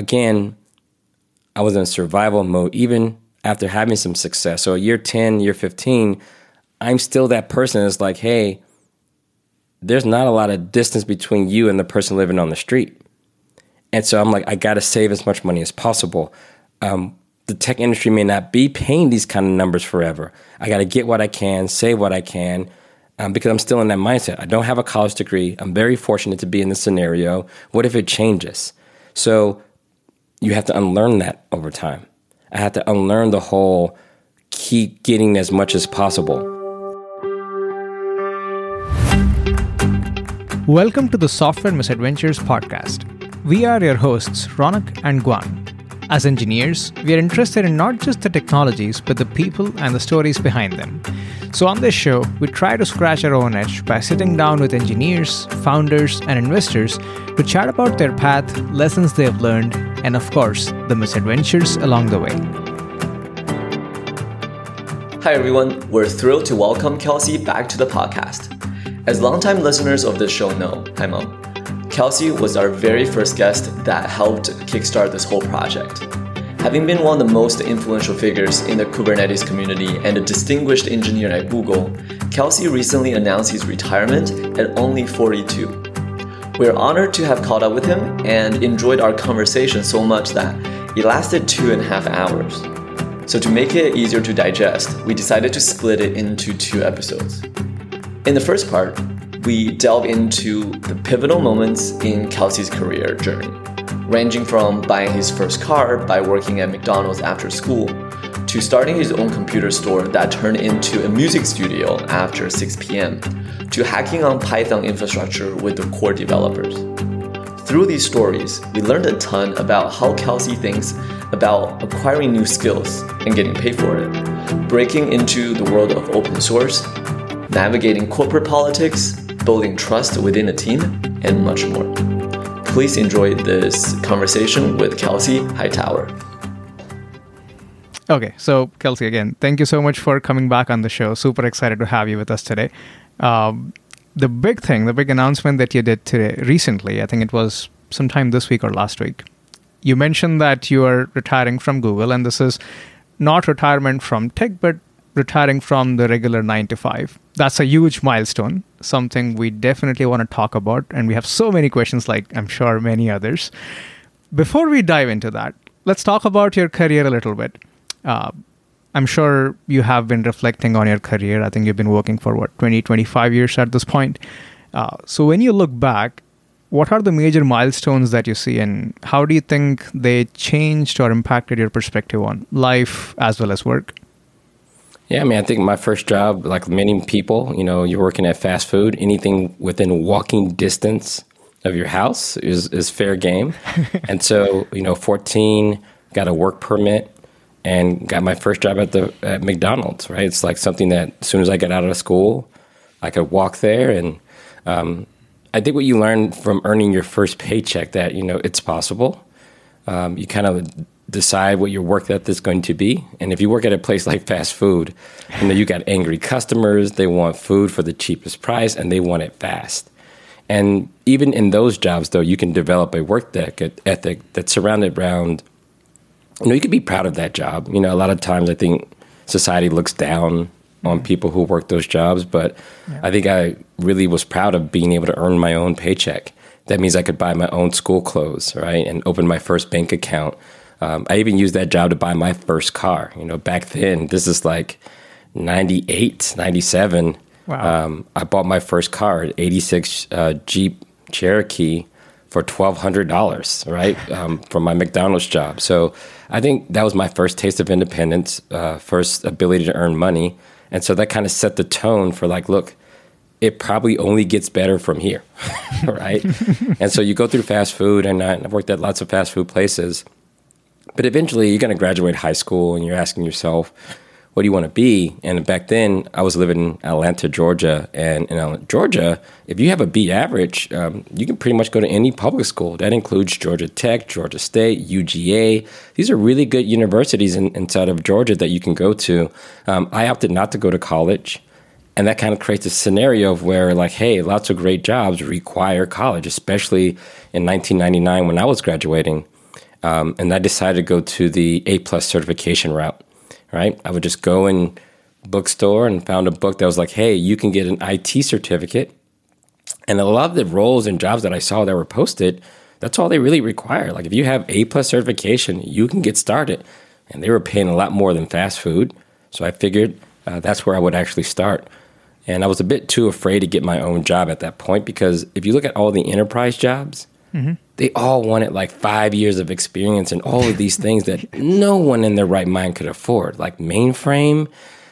again, I was in survival mode even after having some success. So year 10, year 15, I'm still that person that's like, hey, there's not a lot of distance between you and the person living on the street. And so I'm like, I got to save as much money as possible. Um, the tech industry may not be paying these kind of numbers forever. I got to get what I can, save what I can, um, because I'm still in that mindset. I don't have a college degree. I'm very fortunate to be in this scenario. What if it changes? So you have to unlearn that over time. I had to unlearn the whole keep getting as much as possible. Welcome to the Software Misadventures podcast. We are your hosts, Ronak and Guang. As engineers, we are interested in not just the technologies, but the people and the stories behind them. So, on this show, we try to scratch our own edge by sitting down with engineers, founders, and investors to chat about their path, lessons they have learned, and of course, the misadventures along the way. Hi, everyone. We're thrilled to welcome Kelsey back to the podcast. As longtime listeners of this show know, hi, Mom. Kelsey was our very first guest that helped kickstart this whole project. Having been one of the most influential figures in the Kubernetes community and a distinguished engineer at Google, Kelsey recently announced his retirement at only 42. We're honored to have caught up with him and enjoyed our conversation so much that it lasted two and a half hours. So, to make it easier to digest, we decided to split it into two episodes. In the first part, we delve into the pivotal moments in Kelsey's career journey, ranging from buying his first car by working at McDonald's after school to starting his own computer store that turned into a music studio after 6 p.m., to hacking on Python infrastructure with the core developers. Through these stories, we learned a ton about how Kelsey thinks about acquiring new skills and getting paid for it, breaking into the world of open source, navigating corporate politics, building trust within a team, and much more. Please enjoy this conversation with Kelsey Hightower. Okay, so Kelsey, again, thank you so much for coming back on the show. Super excited to have you with us today. Um, the big thing, the big announcement that you did today recently, I think it was sometime this week or last week. You mentioned that you are retiring from Google, and this is not retirement from tech, but retiring from the regular nine to five. That's a huge milestone, something we definitely want to talk about. And we have so many questions, like I'm sure many others. Before we dive into that, let's talk about your career a little bit. Uh, I'm sure you have been reflecting on your career. I think you've been working for what, 20, 25 years at this point. Uh, so when you look back, what are the major milestones that you see, and how do you think they changed or impacted your perspective on life as well as work? Yeah, I mean, I think my first job, like many people, you know, you're working at fast food, anything within walking distance of your house is, is fair game. and so, you know, 14, got a work permit and got my first job at the at McDonald's, right? It's like something that as soon as I got out of school, I could walk there. And um, I think what you learn from earning your first paycheck that, you know, it's possible. Um, you kind of decide what your work ethic is going to be. And if you work at a place like fast food, you know you got angry customers. They want food for the cheapest price, and they want it fast. And even in those jobs, though, you can develop a work ethic that's surrounded around. You know, you can be proud of that job. You know, a lot of times I think society looks down on mm-hmm. people who work those jobs, but yeah. I think I really was proud of being able to earn my own paycheck. That means I could buy my own school clothes, right, and open my first bank account um, I even used that job to buy my first car. You know, back then, this is like 98, 97. Wow. Um, I bought my first car, 86 uh, Jeep Cherokee, for $1,200, right, um, from my McDonald's job. So I think that was my first taste of independence, uh, first ability to earn money. And so that kind of set the tone for like, look, it probably only gets better from here, right? and so you go through fast food, and I've worked at lots of fast food places. But eventually, you're going to graduate high school and you're asking yourself, what do you want to be? And back then, I was living in Atlanta, Georgia. And in Georgia, if you have a B average, um, you can pretty much go to any public school. That includes Georgia Tech, Georgia State, UGA. These are really good universities in, inside of Georgia that you can go to. Um, I opted not to go to college. And that kind of creates a scenario of where, like, hey, lots of great jobs require college, especially in 1999 when I was graduating. Um, and I decided to go to the A plus certification route, right? I would just go in bookstore and found a book that was like, hey, you can get an IT certificate. And a lot of the roles and jobs that I saw that were posted, that's all they really require. Like if you have A plus certification, you can get started. And they were paying a lot more than fast food. So I figured uh, that's where I would actually start. And I was a bit too afraid to get my own job at that point because if you look at all the enterprise jobs, mm-hmm. they all wanted like five years of experience and all of these things that no one in their right mind could afford, like mainframe,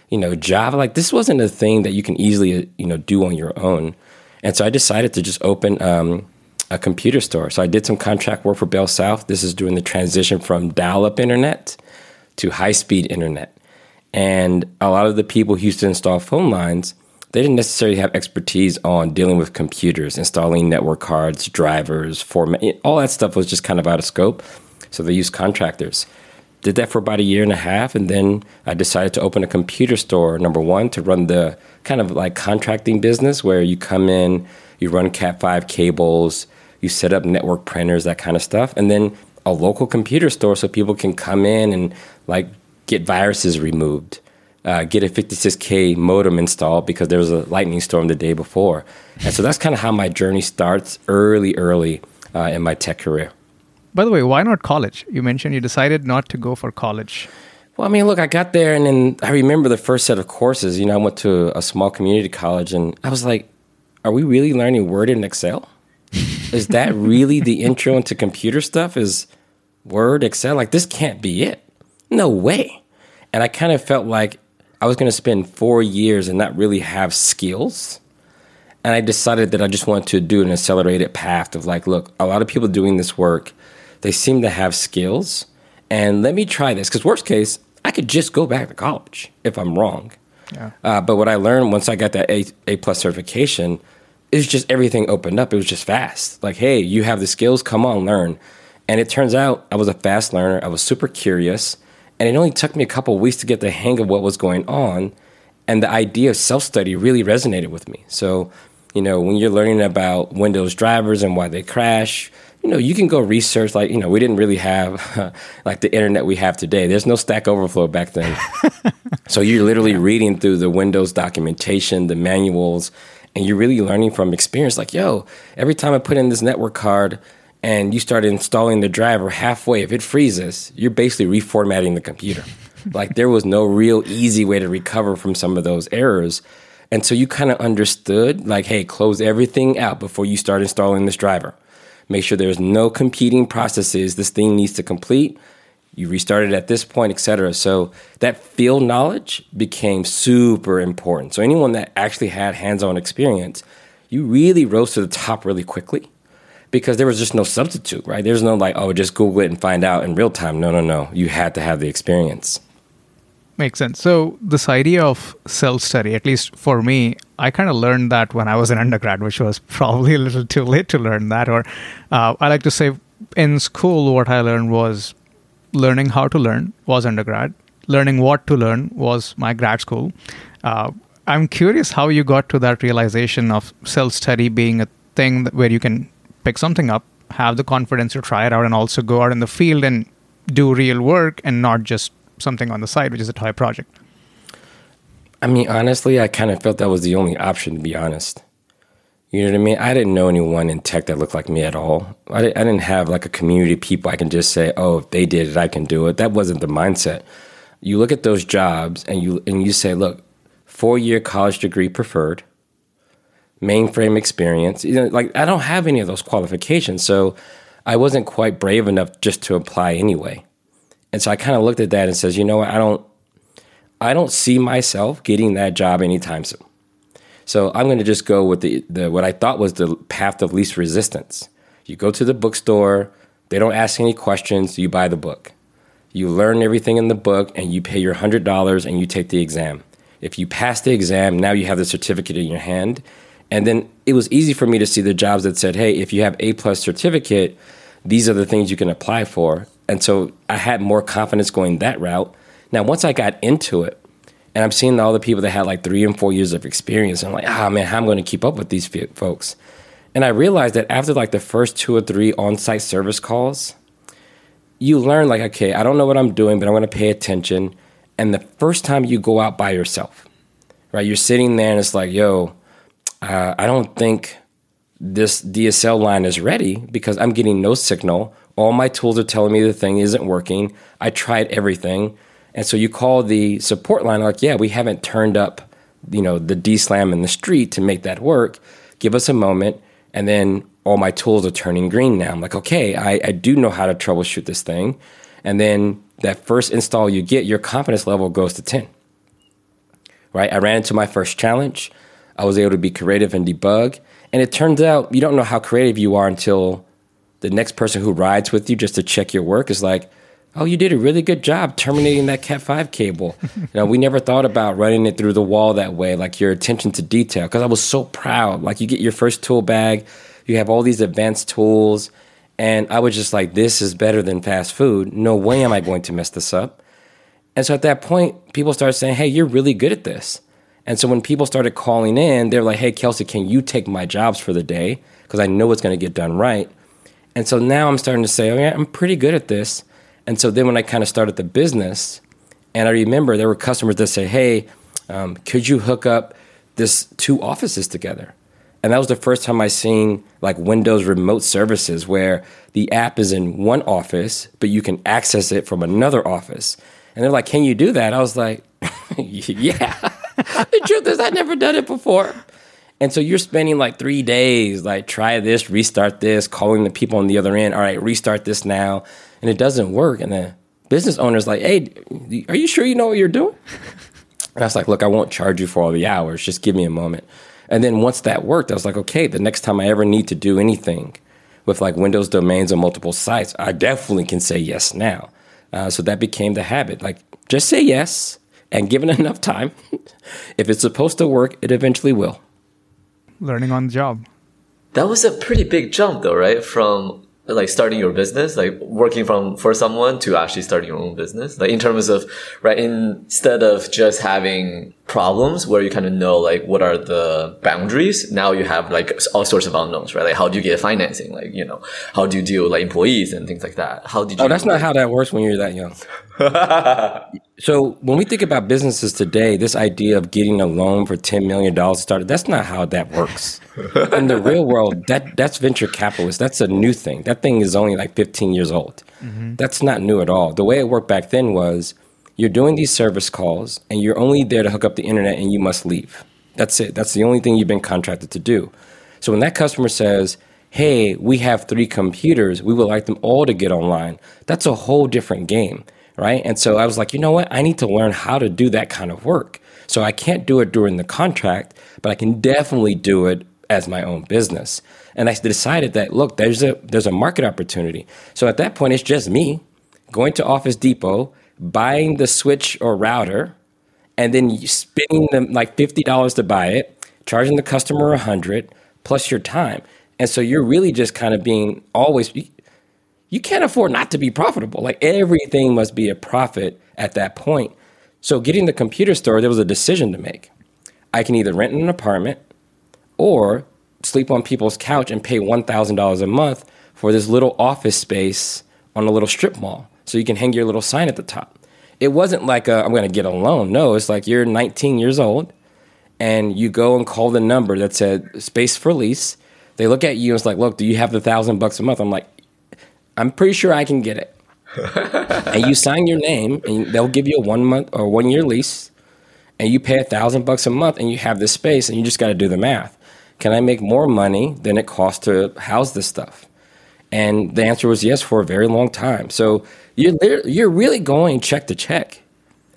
you know, Java. Like this wasn't a thing that you can easily, you know, do on your own. And so I decided to just open um, a computer store. So I did some contract work for Bell South. This is during the transition from dial up internet to high speed internet. And a lot of the people who used to install phone lines, they didn't necessarily have expertise on dealing with computers, installing network cards, drivers, format, eh, all that stuff was just kind of out of scope. So they used contractors. Did that for about a year and a half, and then I decided to open a computer store. Number one, to run the kind of like contracting business where you come in, you run Cat five cables, you set up network printers, that kind of stuff, and then a local computer store so people can come in and like get viruses removed, uh, get a 56K modem installed because there was a lightning storm the day before. And so that's kind of how my journey starts early, early uh, in my tech career. By the way, why not college? You mentioned you decided not to go for college. Well, I mean, look, I got there and then I remember the first set of courses. You know, I went to a small community college and I was like, are we really learning Word and Excel? is that really the intro into computer stuff? Is Word, Excel? Like, this can't be it. No way. And I kind of felt like I was going to spend four years and not really have skills. And I decided that I just wanted to do an accelerated path of like, look, a lot of people doing this work, they seem to have skills. And let me try this. Because, worst case, I could just go back to college if I'm wrong. Yeah. Uh, but what I learned once I got that A, A plus certification is just everything opened up. It was just fast. Like, hey, you have the skills, come on, learn. And it turns out I was a fast learner. I was super curious. And it only took me a couple weeks to get the hang of what was going on. And the idea of self study really resonated with me. So, you know, when you're learning about Windows drivers and why they crash, you know, you can go research. Like, you know, we didn't really have like the internet we have today. There's no Stack Overflow back then. so you're literally reading through the Windows documentation, the manuals, and you're really learning from experience. Like, yo, every time I put in this network card, and you start installing the driver halfway, if it freezes, you're basically reformatting the computer. like there was no real easy way to recover from some of those errors. And so you kind of understood, like, hey, close everything out before you start installing this driver. Make sure there's no competing processes this thing needs to complete. You restart it at this point, etc. So that field knowledge became super important. So anyone that actually had hands-on experience, you really rose to the top really quickly because there was just no substitute, right? There's no like, oh, just Google it and find out in real time. No, no, no. You had to have the experience. Makes sense. So this idea of self-study, at least for me, I kind of learned that when I was an undergrad, which was probably a little too late to learn that. Or uh, I like to say, in school, what I learned was learning how to learn was undergrad. Learning what to learn was my grad school. Uh, I'm curious how you got to that realization of self-study being a thing where you can pick something up, have the confidence to try it out, and also go out in the field and do real work and not just something on the side, which is a toy project? I mean, honestly, I kind of felt that was the only option, to be honest. You know what I mean? I didn't know anyone in tech that looked like me at all. I, didn't have like a community of people I can just say, oh, if they did it, I can do it. That wasn't the mindset. You look at those jobs and you and you say, look, four year college degree preferred, mainframe experience. You know, like I don't have any of those qualifications, so I wasn't quite brave enough just to apply anyway. And so I kind of looked at that and says, you know what, I don't, I don't see myself getting that job anytime soon. So I'm going to just go with the, the what I thought was the path of least resistance. You go to the bookstore, they don't ask any questions, you buy the book. You learn everything in the book and you pay your $100 and you take the exam. If you pass the exam, now you have the certificate in your hand and then it was easy for me to see the jobs that said, hey, if you have A plus certificate, these are the things you can apply for. And so I had more confidence going that route. Now, once I got into it, and I'm seeing all the people that had like three and four years of experience, I'm like, ah, man, how am I going to keep up with these folks? And I realized that after like the first two or three on site service calls, you learn like, okay, I don't know what I'm doing, but I'm going to pay attention. And the first time you go out by yourself, right? You're sitting there and it's like, yo, uh, I don't think this DSL line is ready because I'm getting no signal. All my tools are telling me the thing isn't working. I tried everything. And so you call the support line like, yeah, we haven't turned up, you know, the DSLAM in the street to make that work. Give us a moment. And then all my tools are turning green now. I'm like, okay, I, I do know how to troubleshoot this thing. And then that first install you get, your confidence level goes to 10. Right? I ran into my first challenge. I was able to be creative and debug. And it turns out you don't know how creative you are until the next person who rides with you just to check your work is like, oh, you did a really good job terminating that Cat 5 cable. you know, we never thought about running it through the wall that way, like your attention to detail. Because I was so proud. Like you get your first tool bag, you have all these advanced tools. And I was just like, this is better than fast food. No way am I going to mess this up. And so at that point, people started saying, hey, you're really good at this. And so when people started calling in, they're like, hey, Kelsey, can you take my jobs for the day? Because I know it's going to get done right. And so now I'm starting to say, oh, yeah, I'm pretty good at this. And so then when I kind of started the business, and I remember there were customers that say, hey, um, could you hook up this two offices together? And that was the first time I seen like Windows remote services where the app is in one office, but you can access it from another office. And they're like, can you do that? I was like, yeah. the truth is, I'd never done it before. And so you're spending like three days, like try this, restart this, calling the people on the other end. All right, restart this now, and it doesn't work. And the business owner's like, "Hey, are you sure you know what you're doing?" And I was like, "Look, I won't charge you for all the hours. Just give me a moment." And then once that worked, I was like, "Okay, the next time I ever need to do anything with like Windows domains and multiple sites, I definitely can say yes now." Uh, so that became the habit. Like, just say yes and given enough time, if it's supposed to work, it eventually will. Learning on the job. That was a pretty big jump though, right? From like starting your business, like working from for someone to actually starting your own business. Like in terms of right, instead of just having problems where you kind of know like what are the boundaries, now you have like all sorts of unknowns, right? Like how do you get financing? Like you know, how do you deal with like employees and things like that? How did you? Oh, that's not how that works when you're that young. so when we think about businesses today, this idea of getting a loan for ten million dollars started that's not how that works. In the real world, that that's venture capitalist. That's a new thing. That thing is only like 15 years old. Mm-hmm. That's not new at all. The way it worked back then was you're doing these service calls and you're only there to hook up the internet and you must leave. That's it. That's the only thing you've been contracted to do. So when that customer says, "Hey, we have three computers. We would like them all to get online." That's a whole different game right? And so I was like, you know what? I need to learn how to do that kind of work. So I can't do it during the contract, but I can definitely do it as my own business. And I decided that look, there's a there's a market opportunity. So at that point, it's just me going to Office Depot, buying the switch or router, and then spending them like fifty dollars to buy it, charging the customer a hundred plus your time. And so you're really just kind of being always you can't afford not to be profitable. Like everything must be a profit at that point. So getting the computer store, there was a decision to make. I can either rent an apartment or sleep on people's couch and pay $1,000 a month for this little office space on a little strip mall. So you can hang your little sign at the top. It wasn't like i am going to get a loan. No, it's like you're 19 years old and you go and call the number that said space for lease. They look at you and it's like, look, do you have the thousand bucks a month? I'm like, I'm pretty sure I can get it. and you sign your name, and they'll give you a one month or one year lease, and you pay a thousand bucks a month, and you have this space, and you just got to do the math. Can I make more money than it costs to house this stuff? And the answer was yes for a very long time. So you're you're really going check to check,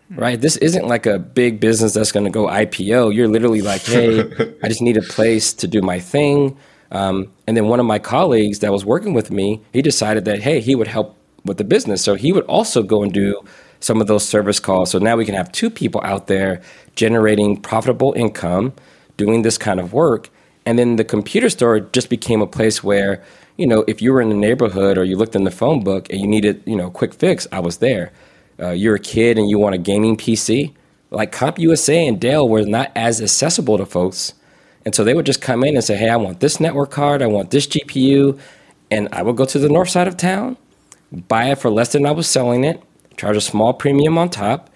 right? This isn't like a big business that's going to go IPO. You're literally like, hey, I just need a place to do my thing. Um, and then one of my colleagues that was working with me, he decided that, hey, he would help with the business. So he would also go and do some of those service calls. So now we can have two people out there generating profitable income, doing this kind of work. And then the computer store just became a place where, you know, if you were in the neighborhood or you looked in the phone book and you needed, you know, a quick fix, I was there. Uh, you're a kid and you want a gaming PC, like CompUSA and Dell were not as accessible to folks and so they would just come in and say, hey, I want this network card, I want this GPU. And I would go to the north side of town buy it for less than I was selling it, charge a small premium on top,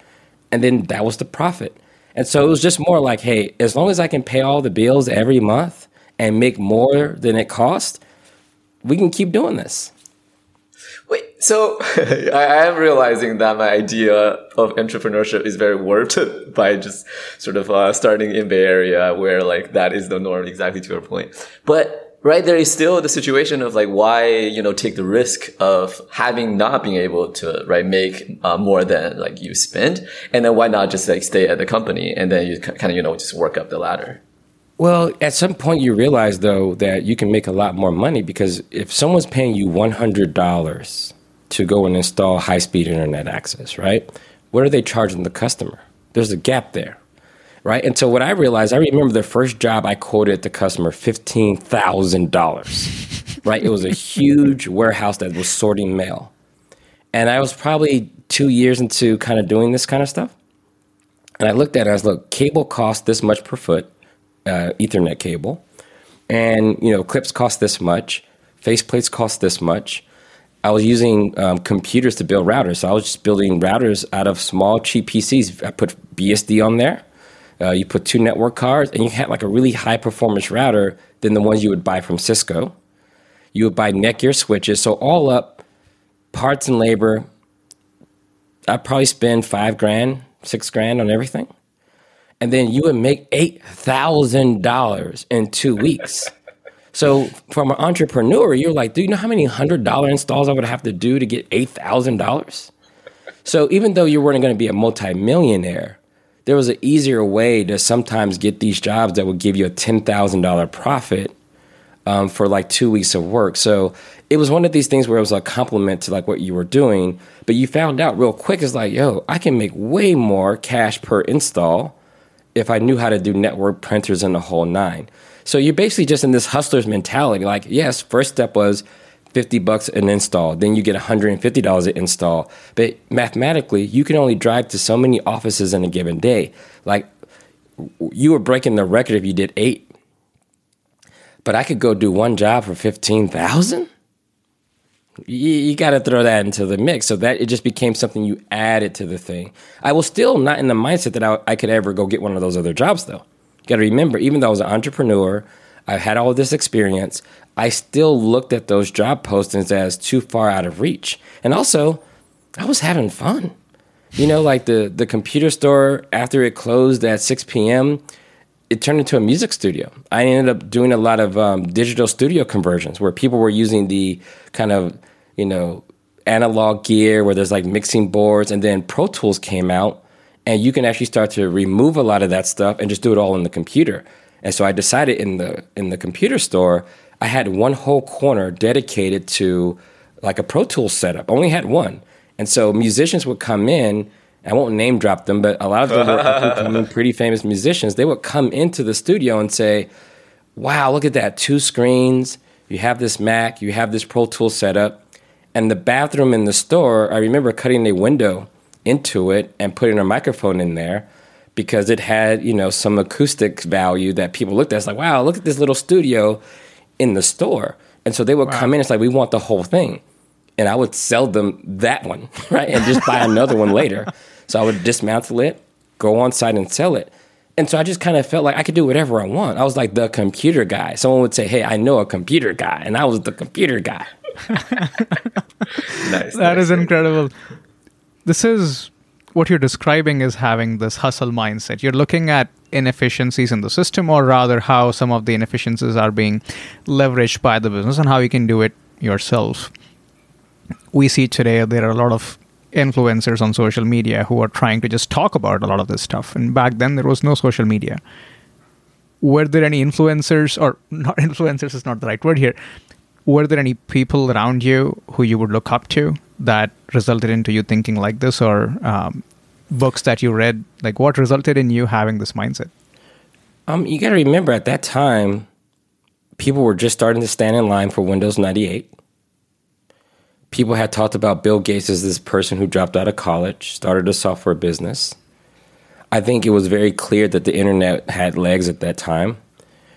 and then that was the profit. And so it was just more like, hey, as long as I can pay all the bills every month and make more than it cost, we can keep doing this. Wait, so I am realizing that my idea of entrepreneurship is very warped by just sort of uh, starting in Bay Area where like that is the norm, exactly to your point. But right there is still the situation of like why you know take the risk of having not being able to right make uh, more than like you spend, and then why not just like stay at the company and then you kind of you know just work up the ladder. Well, at some point you realize though that you can make a lot more money because if someone's paying you $100 to go and install high-speed internet access, right? What are they charging the customer? There's a gap there. Right? And so what I realized, I remember the first job I quoted the customer $15,000. right? It was a huge warehouse that was sorting mail. And I was probably 2 years into kind of doing this kind of stuff. And I looked at it, I was like, cable costs this much per foot uh, Ethernet cable, and you know clips cost this much, faceplates cost this much. I was using um, computers to build routers, so I was just building routers out of small cheap PCs. I put BSD on there. Uh, you put two network cards, and you had like a really high performance router than the ones you would buy from Cisco. You would buy Netgear switches. So all up, parts and labor. I'd probably spend five grand, six grand on everything and then you would make $8,000 in two weeks. So, from an entrepreneur, you're like, do you know how many hundred dollar installs I would have to do to get $8,000? So, even though you weren't going to be a multimillionaire, there was an easier way to sometimes get these jobs that would give you a $10,000 profit um, for like two weeks of work. So, it was one of these things where it was a compliment to like what you were doing, but you found out real quick it's like, yo, I can make way more cash per install if I knew how to do network printers and the whole nine. So you're basically just in this hustler's mentality. Like, yes, first step was 50 bucks an install. Then you get $150 an install. But mathematically, you can only drive to so many offices in a given day. Like, you were breaking the record if you did eight. But I could go do one job for 15,000? you, you got to throw that into the mix. So that it just became something you added to the thing. I was still not in the mindset that I, I could ever go get one of those other jobs, though. You got to remember, even though I was an entrepreneur, I had all this experience. I still looked at those job postings as too far out of reach. And also, I was having fun. You know, like the the computer store after it closed at 6 p.m., it turned into a music studio. I ended up doing a lot of um, digital studio conversions where people were using the kind of, you know, analog gear where there's like mixing boards, and then Pro Tools came out, and you can actually start to remove a lot of that stuff and just do it all in the computer. And so I decided in the in the computer store, I had one whole corner dedicated to like a Pro Tools setup. I only had one, and so musicians would come in I won't name drop them, but a lot of them were pretty famous musicians. They would come into the studio and say, "Wow, look at that! Two screens. You have this Mac. You have this Pro Tool setup." And the bathroom in the store, I remember cutting a window into it and putting a microphone in there because it had, you know, some acoustic value that people looked at. It's like, wow, look at this little studio in the store. And so they would wow. come in. It's like, we want the whole thing. And I would sell them that one, right? And just buy another one later. So I would dismantle it, go on site and sell it. And so I just kind of felt like I could do whatever I want. I was like the computer guy. Someone would say, Hey, I know a computer guy. And I was the computer guy. nice. That nice, is incredible. This is what you're describing is having this hustle mindset. You're looking at inefficiencies in the system, or rather, how some of the inefficiencies are being leveraged by the business and how you can do it yourself. We see today there are a lot of influencers on social media who are trying to just talk about a lot of this stuff. And back then, there was no social media. Were there any influencers, or not influencers is not the right word here? Were there any people around you who you would look up to that resulted into you thinking like this, or um, books that you read? Like, what resulted in you having this mindset? Um, you got to remember at that time, people were just starting to stand in line for Windows 98 people had talked about Bill Gates as this person who dropped out of college, started a software business. I think it was very clear that the internet had legs at that time.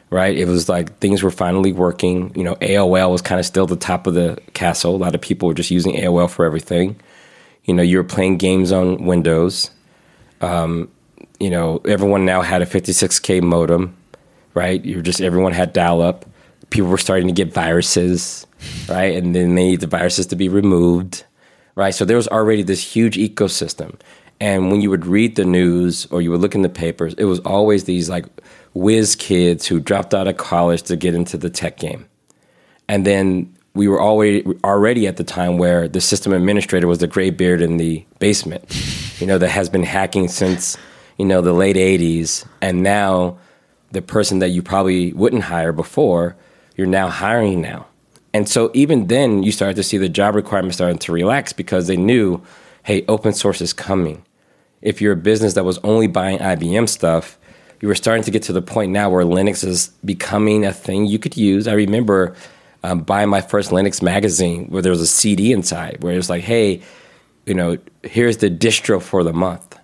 Right? It was like things were finally working. You know, AOL was kind of still the top of the castle. A lot of people were just using AOL for everything. You know, you were playing games on Windows. Um, you know, everyone now had a 56k modem, right? You were just everyone had dial up. People were starting to get viruses, right? And then they need the viruses to be removed, right? So there was already this huge ecosystem. And when you would read the news or you would look in the papers, it was always these like whiz kids who dropped out of college to get into the tech game. And then we were already already at the time where the system administrator was the gray beard in the basement, you know, that has been hacking since you know the late '80s, and now the person that you probably wouldn't hire before, you're now hiring now. And so even then, you started to see the job requirements starting to relax because they knew, hey, open source is coming. If you're a business that was only buying IBM stuff, you were starting to get to the point now where Linux is becoming a thing you could use. I remember um, buying my first Linux magazine where there was a CD inside where it was like, hey, you know, here's the distro for the month.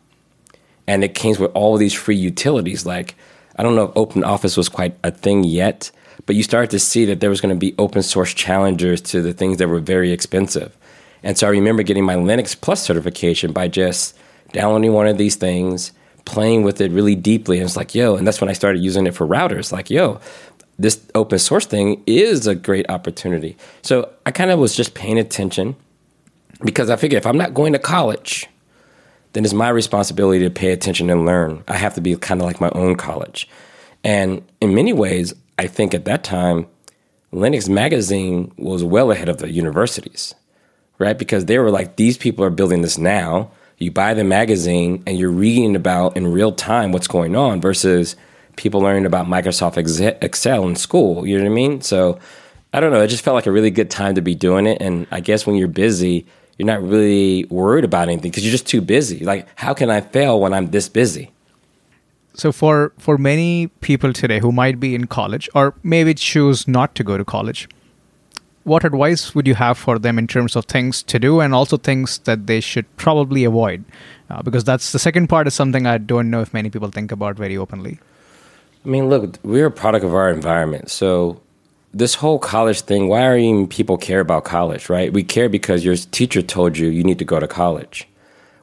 And it came with all these free utilities. Like, I don't know if Open Office was quite a thing yet, but you started to see that there was going to be open source challengers to the things that were very expensive. And so I remember getting my Linux Plus certification by just downloading one of these things, playing with it really deeply. And it's like, yo, and that's when I started using it for routers. Like, yo, this open source thing is a great opportunity. So I kind of was just paying attention because I figured if I'm not going to college, then it's my responsibility to pay attention and learn. I have to be kind of like my own college. And in many ways, I think at that time, Linux Magazine was well ahead of the universities, right? Because they were like, these people are building this now. You buy the magazine and you're reading about in real time what's going on versus people learning about Microsoft Excel in school. You know what I mean? So I don't know. It just felt like a really good time to be doing it. And I guess when you're busy, you're not really worried about anything because you're just too busy. Like, how can I fail when I'm this busy? So for for many people today who might be in college or maybe choose not to go to college, what advice would you have for them in terms of things to do and also things that they should probably avoid? Uh, because that's the second part is something I don't know if many people think about very openly. I mean, look, we're a product of our environment. So this whole college thing, why are even people care about college, right? We care because your teacher told you you need to go to college.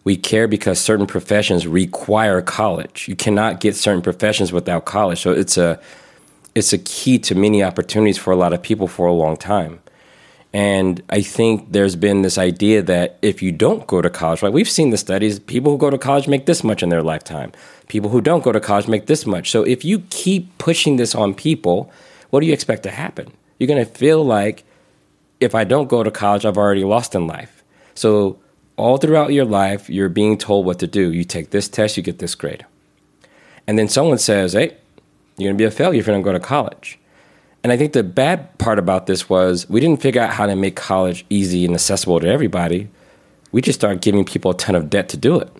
We care because certain professions require college. You cannot get certain professions without college. So it's a it's a key to many opportunities for a lot of people for a long time. And I think there's been this idea that if you don't go to college, right? We've seen the studies, people who go to college make this much in their lifetime. People who don't go to college make this much. So if you keep pushing this on people, what do you expect to happen? You're going to feel like if I don't go to college, I've already lost in life. So all throughout your life, you're being told what to do. You take this test, you get this grade. And then someone says, hey, you're going to be a failure if you don't go to college. And I think the bad part about this was we didn't figure out how to make college easy and accessible to everybody. We just started giving people a ton of debt to do it.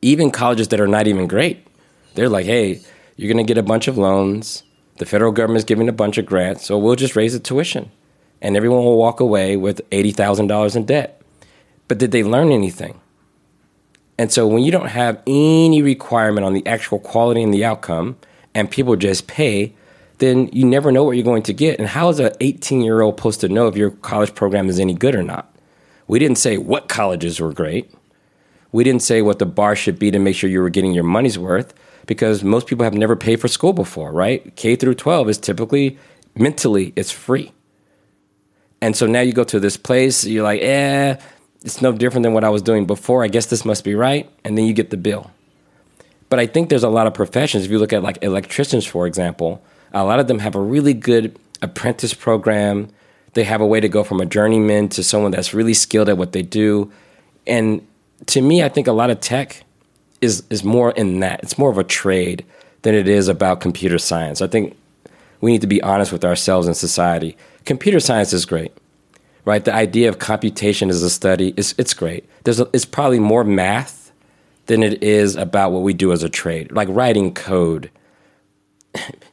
Even colleges that are not even great, they're like, hey, you're going to get a bunch of loans. The federal government's giving a bunch of grants, so we'll just raise the tuition. And everyone will walk away with $80,000 in debt. But did they learn anything? And so when you don't have any requirement on the actual quality and the outcome, and people just pay, then you never know what you're going to get. And how is an 18 year old supposed to know if your college program is any good or not? We didn't say what colleges were great. We didn't say what the bar should be to make sure you were getting your money's worth because most people have never paid for school before, right? K through 12 is typically mentally it's free. And so now you go to this place, you're like, eh, it's no different than what I was doing before. I guess this must be right. And then you get the bill. But I think there's a lot of professions. If you look at like electricians, for example, a lot of them have a really good apprentice program. They have a way to go from a journeyman to someone that's really skilled at what they do. And to me, I think a lot of tech is is more in that. It's more of a trade than it is about computer science. I think we need to be honest with ourselves and society. Computer science is great right? The idea of computation as a study is it's great. There's a, it's probably more math than it is about what we do as a trade, like writing code.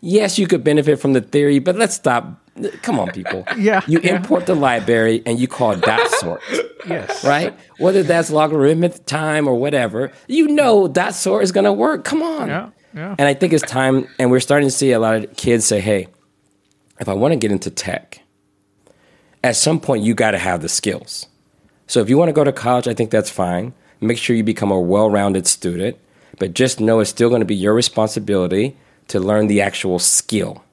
Yes, you could benefit from the theory, but let's stop. Come on, people. yeah. You yeah. import the library and you call dot sort. yes. Right? Whether that's logarithmic time or whatever, you know dot sort is going to work. Come on. Yeah. Yeah. And I think it's time, and we're starting to see a lot of kids say, hey, if I want to get into tech, at some point you got to have the skills. So if you want to go to college, I think that's fine. Make sure you become a well rounded student, but just know it's still going to be your responsibility to learn the actual skill.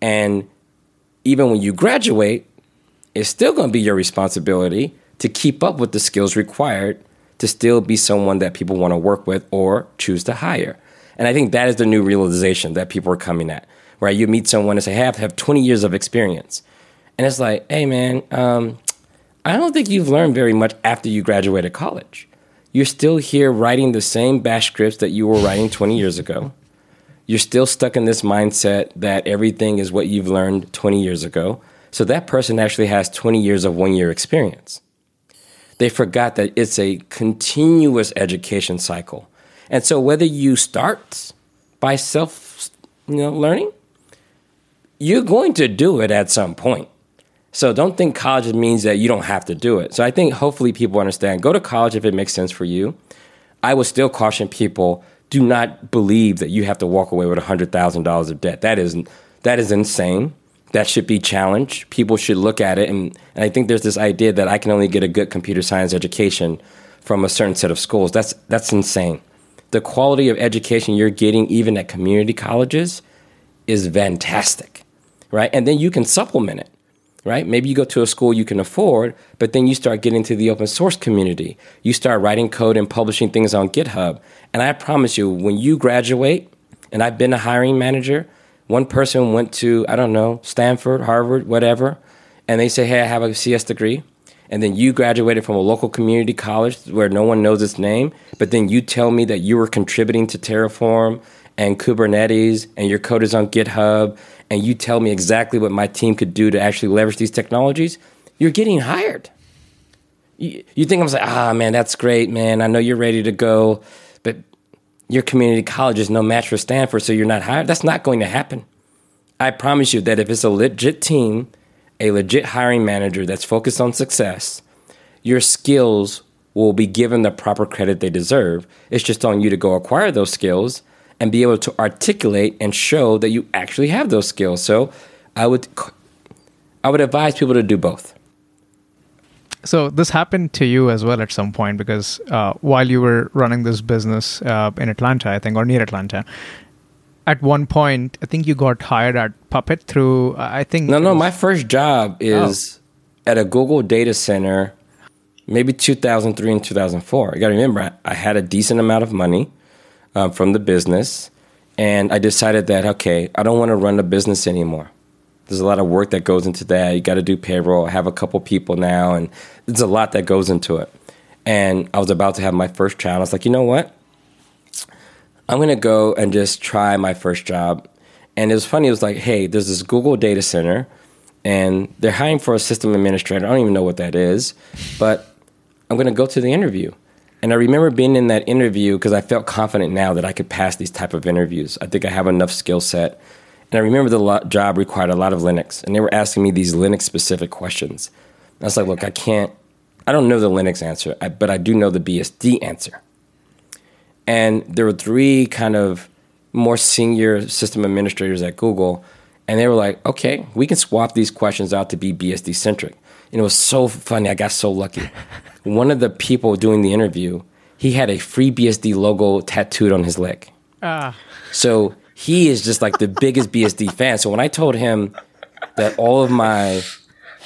And even when you graduate, it's still going to be your responsibility to keep up with the skills required to still be someone that people want to work with or choose to hire. And I think that is the new realization that people are coming at, right? You meet someone and say, hey, I have 20 years of experience. And it's like, hey, man, um, I don't think you've learned very much after you graduated college. You're still here writing the same bash scripts that you were writing 20 years ago. You're still stuck in this mindset that everything is what you've learned 20 years ago. So that person actually has 20 years of one year experience. They forgot that it's a continuous education cycle. And so whether you start by self you know, learning, you're going to do it at some point. So don't think college means that you don't have to do it. So I think hopefully people understand go to college if it makes sense for you. I would still caution people do not believe that you have to walk away with $100,000 of debt. That is, that is insane. That should be challenged. People should look at it. And, and I think there's this idea that I can only get a good computer science education from a certain set of schools. That's, that's insane. The quality of education you're getting, even at community colleges, is fantastic, right? And then you can supplement it right? Maybe you go to a school you can afford, but then you start getting to the open source community. You start writing code and publishing things on GitHub. And I promise you, when you graduate, and I've been a hiring manager, one person went to, I don't know, Stanford, Harvard, whatever, and they say, hey, I have a CS degree. And then you graduated from a local community college where no one knows its name, but then you tell me that you were contributing to Terraform and Kubernetes and your code is on GitHub and you tell me exactly what my team could do to actually leverage these technologies, you're getting hired. You, you think I'm like, ah, man, that's great, man. I know you're ready to go, but your community college is no match for Stanford, so you're not hired. That's not going to happen. I promise you that if it's a legit team, a legit hiring manager that's focused on success, your skills will be given the proper credit they deserve. It's just on you to go acquire those skills and be able to articulate and show that you actually have those skills. So I would I would advise people to do both. So this happened to you as well at some point because uh, while you were running this business uh, in Atlanta, I think, or near Atlanta, at one point, I think you got hired at Puppet through. I think no, no. My first job is oh. at a Google data center, maybe 2003 and 2004. You got to remember, I, I had a decent amount of money um, from the business. And I decided that, okay, I don't want to run a business anymore. There's a lot of work that goes into that. You got to do payroll. I have a couple people now, and there's a lot that goes into it. And I was about to have my first child. I was like, you know what? I'm to go and just try my first job. And it was funny. It was like, hey, there's this Google data center, and they're hiring for a system administrator. I don't even know what that is, but I'm to go to the interview. And I remember being in that interview because I felt confident now that I could pass these type of interviews. I think I have enough skill set. And I remember the lo- job required a lot of Linux, and they were asking me these Linux specific questions. I was like, look, I can't, I don't know the Linux answer, I, but I do know the BSD answer. And there were three kind of more senior system administrators at Google, and they were like, okay, we can swap these questions out to be BSD centric. And it was so funny. I got so lucky. One of the people doing the interview, he had a FreeBSD logo tattooed on his leg. Ah. So he is just like the biggest BSD fan. So when I told him that all of my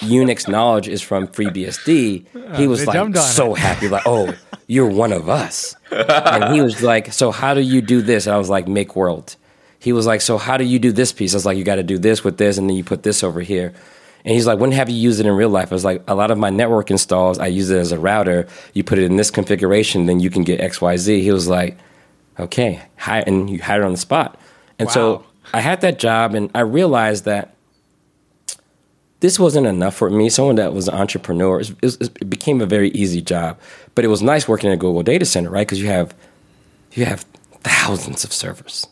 Unix knowledge is from FreeBSD, he was like so it. happy, like, oh, you're one of us. and he was like, so how do you do this? And I was like, make world. He was like, so how do you do this piece? I was like, you got to do this with this, and then you put this over here. And he's like, when have you used it in real life? I was like, a lot of my network installs, I use it as a router. You put it in this configuration, then you can get XYZ. He was like, okay, and you hired on the spot. And wow. so I had that job, and I realized that this wasn't enough for me. Someone that was an entrepreneur, it, was, it became a very easy job. But it was nice working at a Google data center, right? Because you have you have thousands of servers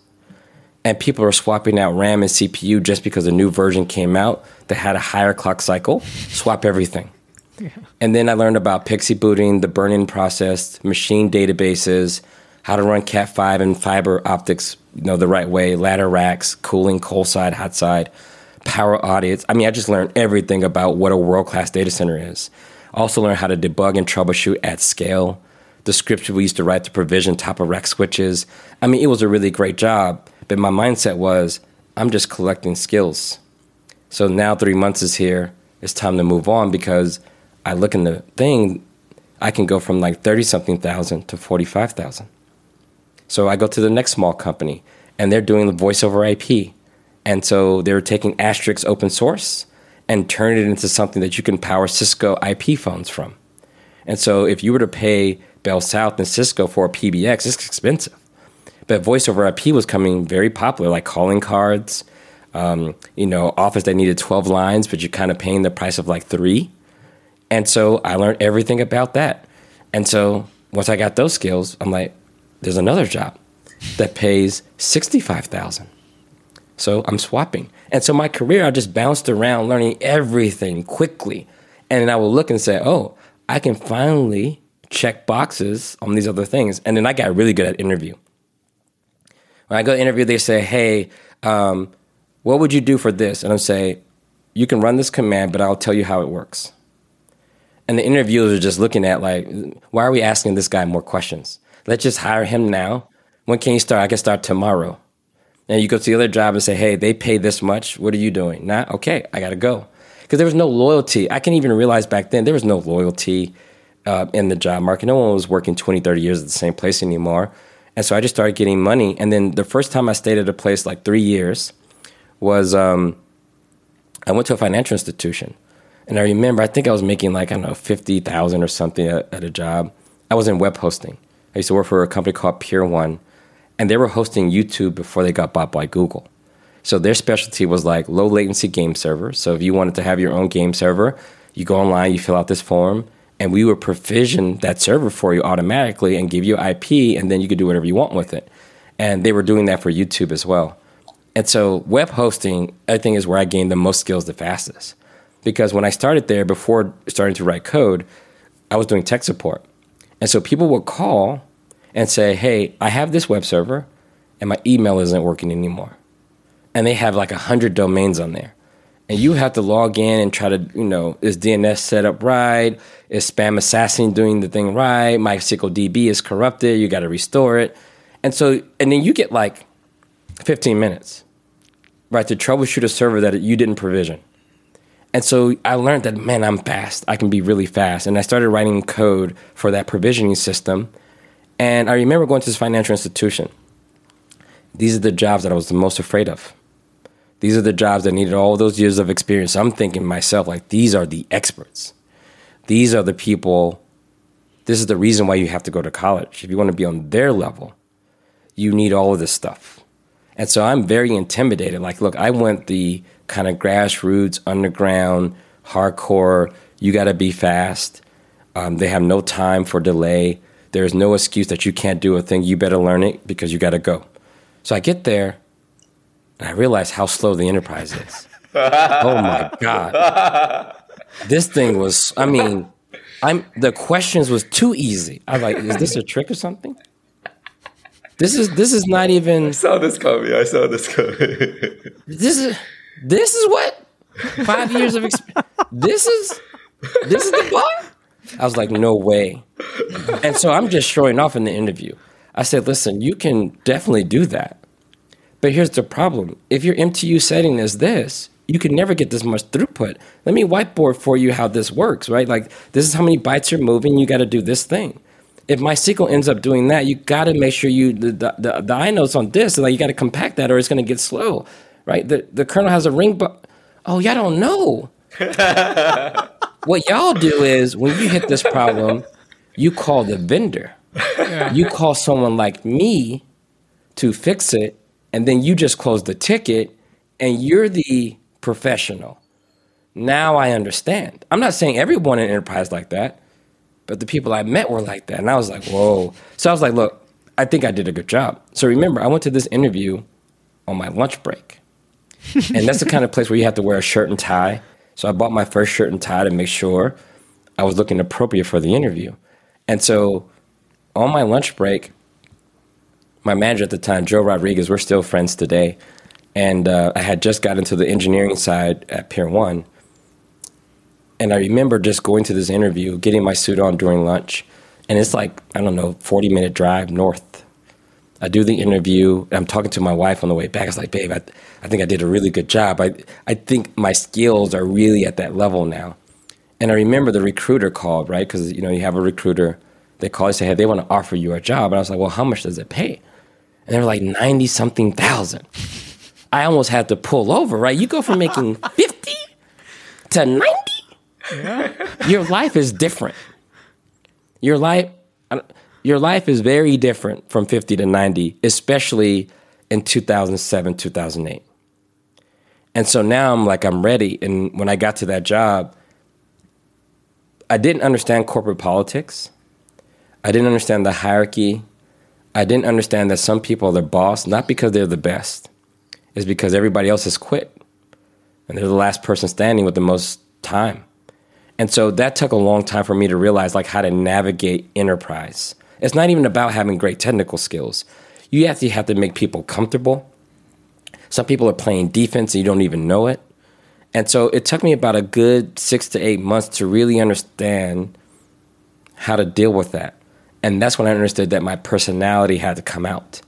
and people are swapping out RAM and CPU just because a new version came out that had a higher clock cycle. Swap everything. Yeah. And then I learned about PXE booting, the burn-in process, machine databases, how to run Cat five and fiber optics, you know, the right way, ladder racks, cooling, cold side, hot side, power audits. I mean, I just learned everything about what a world class data center is. Also learned how to debug and troubleshoot at scale. The scripts we used to write to provision top of rack switches. I mean, it was a really great job, but my mindset was, I'm just collecting skills. So now three months is here. It's time to move on because I look in the thing, I can go from like 30 something thousand to 45,000. So I go to the next small company and they're doing the voice over IP. And so they're taking Asterisk open source and turn it into something that you can power Cisco IP phones from. And so if you were to pay Bell South and Cisco for a PBX, it's expensive. But voice over IP was coming very popular, like calling cards, um, you know, Office that needed 12 lines, but you're kind of paying the price of like three. And so I learned everything about that. And so once I got those skills, I'm like, there's another job that pays 65,000. So I'm swapping. And so my career, I just bounced around learning everything quickly. And then I would look and say, oh, I can finally check boxes on these other things. And then I got really good at interview. When I go interview, they say, hey, um, what would you do for this? And I'll say, you can run this command, but I'll tell you how it works. And the interviewers are just looking at like, why are we asking this guy more questions? Let's just hire him now. When can you start? I can start tomorrow. And you go to the other job and say, hey, they pay this much. What are you doing? Not okay, I got to go. Because there was no loyalty. I can even realize back then there was no loyalty uh, in the job market. No one was working 20, 30 years at the same place anymore. And so I just started getting money. And then the first time I stayed at a place like three years was um, I went to a financial institution. And I remember, I think I was making like, I don't know, 50,000 or something at, at a job. I was in web hosting. I used to work for a company called Peer One, and they were hosting YouTube before they got bought by Google. So their specialty was like low latency game server. So if you wanted to have your own game server, you go online, you fill out this form, and we would provision that server for you automatically and give you IP, and then you could do whatever you want with it. And they were doing that for YouTube as well. And so web hosting, I think, is where I gained the most skills the fastest. Because when I started there, before starting to write code, I was doing tech support. And so people would call and say, hey, I have this web server and my email isn't working anymore. And they have like a hundred domains on there. And you have to log in and try to, you know, is DNS set up right? Is SpamAssassin doing the thing right? MySQL DB is corrupted. You got to restore it. And so, and then you get like 15 minutes, right, to troubleshoot a server that you didn't provision. And so I learned that, man, I'm fast. I can be really fast. And I started writing code for that provisioning system. And I remember going to this financial institution. These are the jobs that I was the most afraid of. These are the jobs that needed all those years of experience. I'm thinking myself, like, these are the experts. These are the people. This is the reason why you have to go to college. If you want to be on their level, you need all of this stuff. And so I'm very intimidated. Like, look, I went the kind of grassroots, underground, hardcore. You got to be fast. Um, they have no time for delay. There's no excuse that you can't do a thing. You better learn it because you got to go. So I get there and I realized how slow the enterprise is. oh my God. This thing was, I mean, I'm the questions was too easy. I was like, is this a trick or something? This is this is not even I saw this coming. I saw this coming. this is this is what five years of experience. This is this is the bar. I was like, no way. And so I'm just showing off in the interview. I said, listen, you can definitely do that. But here's the problem. If your MTU setting is this, you can never get this much throughput. Let me whiteboard for you how this works, right? Like this is how many bytes you're moving, you gotta do this thing. If MySQL ends up doing that, you gotta make sure you the the, the, the inodes on this, like you gotta compact that or it's gonna get slow right? The the kernel has a ring, but oh, y'all don't know. what y'all do is when you hit this problem, you call the vendor. Yeah. You call someone like me to fix it, and then you just close the ticket, and you're the professional. Now I understand. I'm not saying everyone in enterprise like that, but the people I met were like that, and I was like, whoa. So I was like, look, I think I did a good job. So remember, I went to this interview on my lunch break and that's the kind of place where you have to wear a shirt and tie. So I bought my first shirt and tie to make sure I was looking appropriate for the interview. And so on my lunch break, my manager at the time, Joe Rodriguez, we're still friends today. And uh, I had just got into the engineering side at Peer 1. And I remember just going to this interview, getting my suit on during lunch. And it's like, I don't know, 40 minute drive north. I do the interview. I'm talking to my wife on the way back. I was like, babe, I, I think I did a really good job. I, I think my skills are really at that level now. And I remember the recruiter called, right? Because, you know, you have a recruiter. They call and say, hey, they want to offer you a job. And I was like, well, how much does it pay? And they're like 90 something thousand. I almost had to pull over, right? You go from making 50 to 90. Yeah. Your life is different. Your life your life is very different from 50 to 90, especially in 2007, 2008. And so now I'm like I'm ready and when I got to that job, I didn't understand corporate politics. I didn't understand the hierarchy. I didn't understand that some people are their boss not because they're the best, it's because everybody else has quit. And they're the last person standing with the most time. And so that took a long time for me to realize like how to navigate enterprise. It's not even about having great technical skills. You actually have to make people comfortable. Some people are playing defense and you don't even know it. And so it took me about a good six to eight months to really understand how to deal with that. And that's when I understood that my personality had to come out.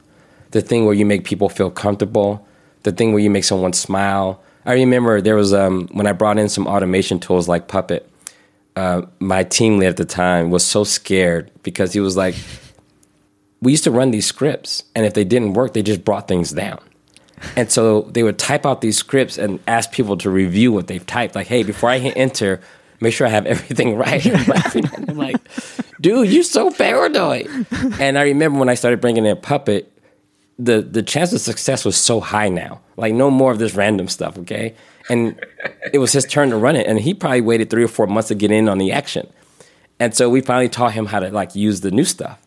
The thing where you make people feel comfortable, the thing where you make someone smile. I remember there was um, when I brought in some automation tools like Puppet. Uh, my team lead at the time was so scared because he was like, "We used to run these scripts, and if they didn't work, they just brought things down." And so they would type out these scripts and ask people to review what they've typed. Like, "Hey, before I hit enter, make sure I have everything right." I'm like, dude, you're so paranoid. and I remember when I started bringing in Puppet, the the chance of success was so high now. Like no more of this random stuff, okay? And it was his turn to run it, and he probably waited three or four months to get in on the action. And so we finally taught him how to like use the new stuff.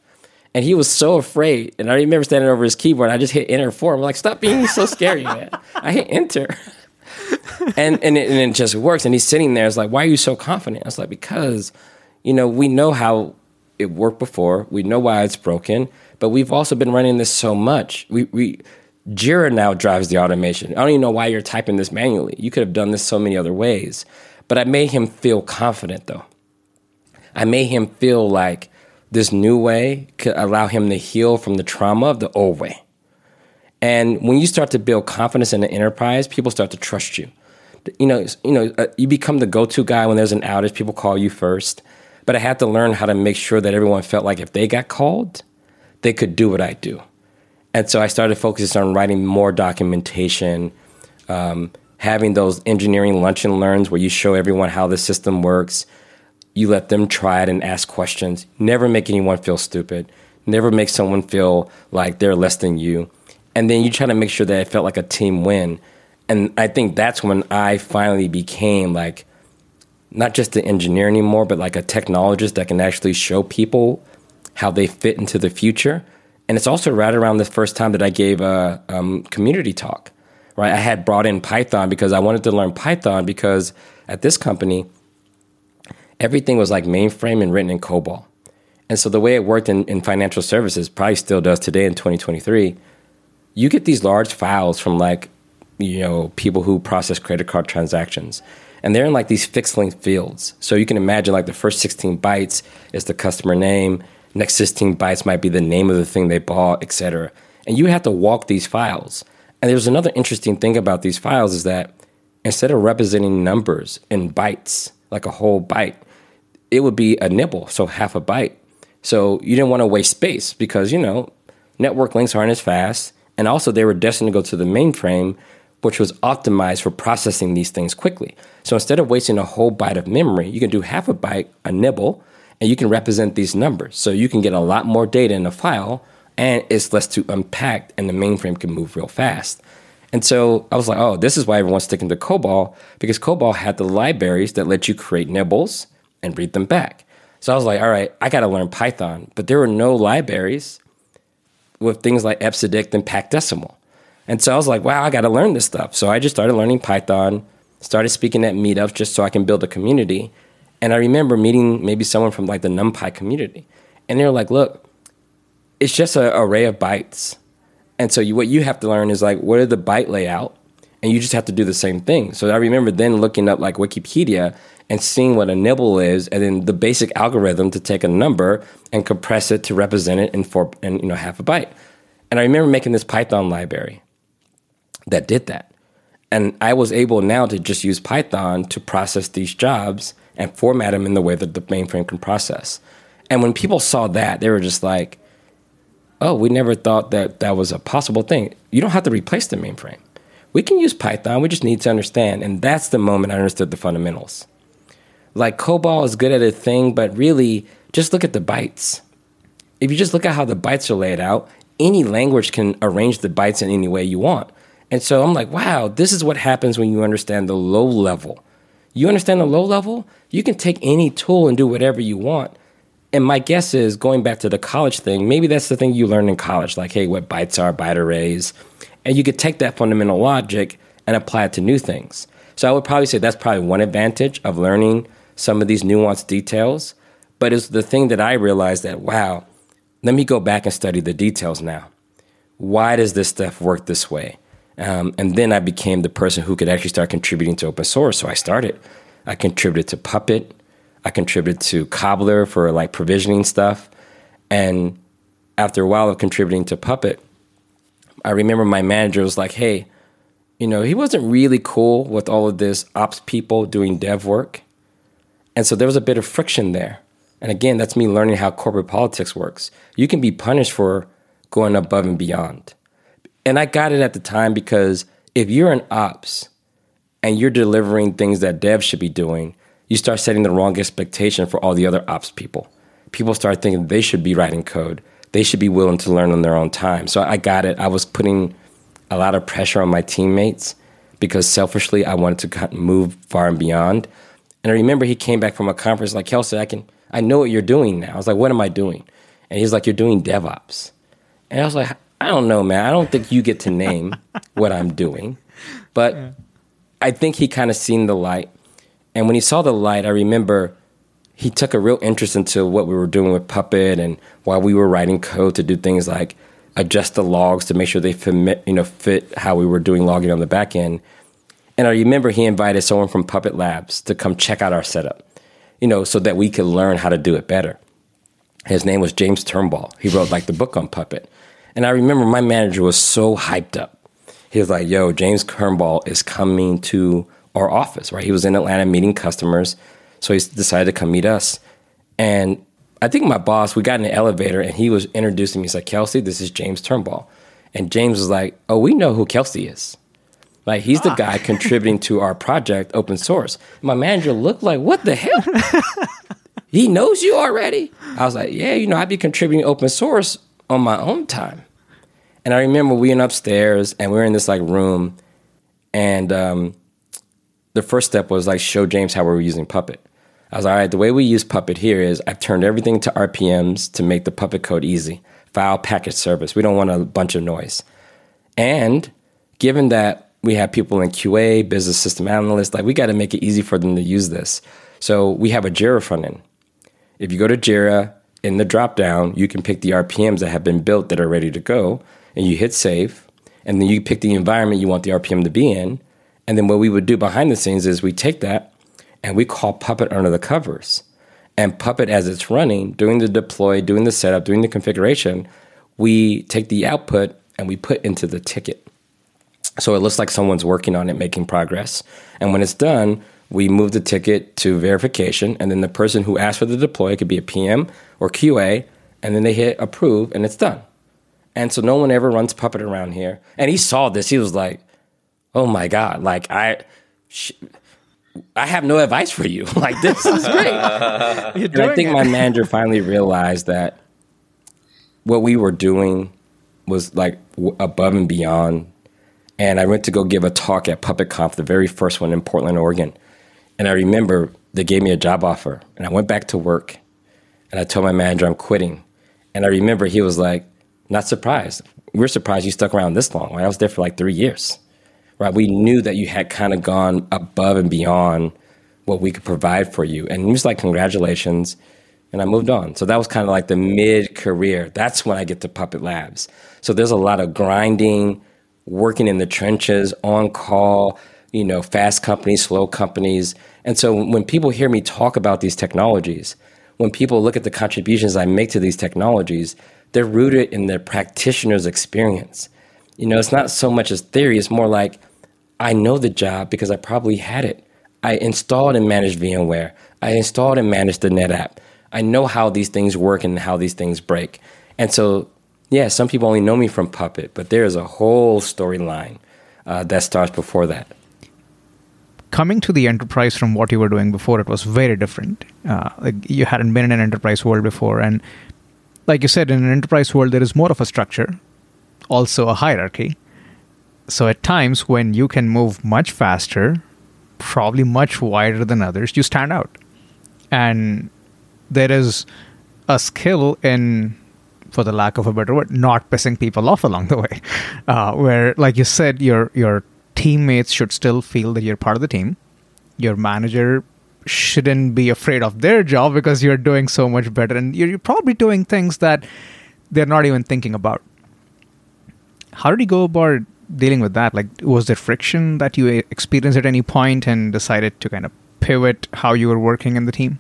And he was so afraid. And I remember standing over his keyboard. I just hit enter for him. I'm like, stop being so scary, man. I hit enter. and and it, and it just works. And he's sitting there. It's like, why are you so confident? I was like, because, you know, we know how it worked before. We know why it's broken, but we've also been running this so much. We we Jira now drives the automation. I don't even know why you're typing this manually. You could have done this so many other ways. But I made him feel confident though. I made him feel like this new way could allow him to heal from the trauma of the old way. And when you start to build confidence in the enterprise, people start to trust you. You know, you know, uh, you become the go-to guy when there's an outage. People call you first but I had to learn how to make sure that everyone felt like if they got called, they could do what I do. And so I started focusing on writing more documentation, um, having those engineering lunch and learns where you show everyone how the system works. You let them try it and ask questions. Never make anyone feel stupid. Never make someone feel like they're less than you. And then you try to make sure that it felt like a team win. And I think that's when I finally became like not just an engineer anymore, but like a technologist that can actually show people how they fit into the future. And it's also right around the first time that I gave a um, community talk, right? I had brought in Python because I wanted to learn Python because at this company, everything was like mainframe and written in COBOL. And so the way it worked in, in financial services, probably still does today in 2023, you get these large files from like, you know, people who process credit card transactions and they're in like these fixed length fields. So you can imagine like the first 16 bytes is the customer name, next 16 bytes might be the name of the thing they bought, etc. And you have to walk these files. And there's another interesting thing about these files is that instead of representing numbers in bytes, like a whole byte, it would be a nibble, so half a byte. So you didn't want to waste space because, you know, network links aren't as fast. And also, they were destined to go to the mainframe, which was optimized for processing these things quickly. So instead of wasting a whole byte of memory, you can do half a byte, a nibble, and you can represent these numbers. So you can get a lot more data in a file and it's less to unpack and the mainframe can move real fast. And so I was like, oh, this is why everyone's sticking to COBOL because COBOL had the libraries that let you create nibbles and read them back. So I was like, all right, I got to learn Python. But there were no libraries with things like EBCDIC and packed decimal. And so I was like, wow, I got to learn this stuff. So I just started learning Python, started speaking at meetups just so I can build a community. And I remember meeting maybe someone from like the NumPy community. And they were like, look, it's just an array of bytes. And so you, what you have to learn is like, what are the byte layout? And you just have to do the same thing. So I remember then looking up like Wikipedia and seeing what a nibble is, and then the basic algorithm to take a number and compress it to represent it in four, in you know half a byte. And I remember making this Python library that did that. And I was able now to just use Python to process these jobs and format them in the way that the mainframe can process. And when people saw that, they were just like, oh, we never thought that that was a possible thing. You don't have to replace the mainframe. We can use Python, we just need to understand. And that's the moment I understood the fundamentals. Like COBOL is good at a thing, but really, just look at the bytes. If you just look at how the bytes are laid out, any language can arrange the bytes in any way you want. And so I'm like, wow, this is what happens when you understand the low level. You understand the low level, you can take any tool and do whatever you want. And my guess is going back to the college thing, maybe that's the thing you learn in college, like, hey, what bytes are, byte arrays. And you could take that fundamental logic and apply it to new things. So I would probably say that's probably one advantage of learning some of these nuanced details. But it's the thing that I realized that, wow, let me go back and study the details now. Why does this stuff work this way? Um, and then I became the person who could actually start contributing to open source. So I started. I contributed to Puppet. I contributed to Cobbler for like provisioning stuff. And after a while of contributing to Puppet, I remember my manager was like, hey, you know, he wasn't really cool with all of this ops people doing dev work. And so there was a bit of friction there. And again, that's me learning how corporate politics works. You can be punished for going above and beyond. And I got it at the time because if you're an ops and you're delivering things that devs should be doing, you start setting the wrong expectation for all the other ops people. People start thinking they should be writing code. They should be willing to learn on their own time. So I got it. I was putting a lot of pressure on my teammates because selfishly I wanted to move far and beyond. And I remember he came back from a conference like, Kelsey, I can I know what you're doing now. I was like, what am I doing? And he's like, you're doing DevOps. And I was like, I don't know, man. I don't think you get to name what I'm doing. But yeah. I think he kind of seen the light. And when he saw the light, I remember he took a real interest into what we were doing with Puppet and while we were writing code to do things like adjust the logs to make sure they fit, you know, fit how we were doing logging on the back end. And I remember he invited someone from Puppet Labs to come check out our setup you know, so that we could learn how to do it better. His name was James Turnbull. He wrote like the book on Puppet. And I remember my manager was so hyped up. He was like, yo, James Turnbull is coming to our office, right? He was in Atlanta meeting customers. So he decided to come meet us. And I think my boss, we got in the elevator and he was introducing me. He's like, Kelsey, this is James Turnbull. And James was like, oh, we know who Kelsey is. Like he's the ah. guy contributing to our project, open source. My manager looked like, what the hell? he knows you already. I was like, yeah, you know, I'd be contributing open source on my own time. And I remember we went upstairs and we were in this like room, and um, the first step was like show James how we were using Puppet. I was like, all right, the way we use Puppet here is I've turned everything to RPMs to make the Puppet code easy. File package service. We don't want a bunch of noise. And given that we have people in QA, business system analysts. Like we got to make it easy for them to use this. So we have a Jira front end. If you go to Jira in the drop down, you can pick the RPMs that have been built that are ready to go, and you hit save, and then you pick the environment you want the RPM to be in. And then what we would do behind the scenes is we take that and we call Puppet under the covers. And Puppet, as it's running, doing the deploy, doing the setup, doing the configuration, we take the output and we put into the ticket. So it looks like someone's working on it, making progress. And when it's done, we move the ticket to verification, and then the person who asked for the deploy could be a PM or QA, and then they hit approve, and it's done. And so no one ever runs Puppet around here. And he saw this. He was like, "Oh my god! Like I." Sh- I have no advice for you. like this is great. and I think it. my manager finally realized that what we were doing was like above and beyond and I went to go give a talk at Puppet PuppetConf, the very first one in Portland, Oregon. And I remember they gave me a job offer, and I went back to work, and I told my manager I'm quitting. And I remember he was like, "Not surprised. We're surprised you stuck around this long. Right? I was there for like three years, right? We knew that you had kind of gone above and beyond what we could provide for you." And he was like, "Congratulations." and I moved on. So that was kind of like the mid career. That's when I get to Puppet Labs. So there's a lot of grinding, working in the trenches, on call, you know, fast companies, slow companies. And so when people hear me talk about these technologies, when people look at the contributions I make to these technologies, they're rooted in their practitioner's experience. You know, it's not so much as theory, it's more like I know the job because I probably had it. I installed and managed VMware. I installed and managed the NetApp. I know how these things work and how these things break. And so, yeah, some people only know me from Puppet, but there is a whole storyline uh, that starts before that. Coming to the enterprise from what you were doing before, it was very different. Uh, like you hadn't been in an enterprise world before, and like you said, in an enterprise world, there is more of a structure, also a hierarchy. So at times when you can move much faster, probably much wider than others, you stand out. And there is a skill in for the lack of a better word not pissing people off along the way. Uh, where like you said your your teammates should still feel that you're part of the team. Your manager shouldn't be afraid of their job because you're doing so much better. And you're, you're probably doing things that they're not even thinking about. How did you go about dealing with that? Like was there friction that you experienced at any point and decided to kind of pivot how you were working in the team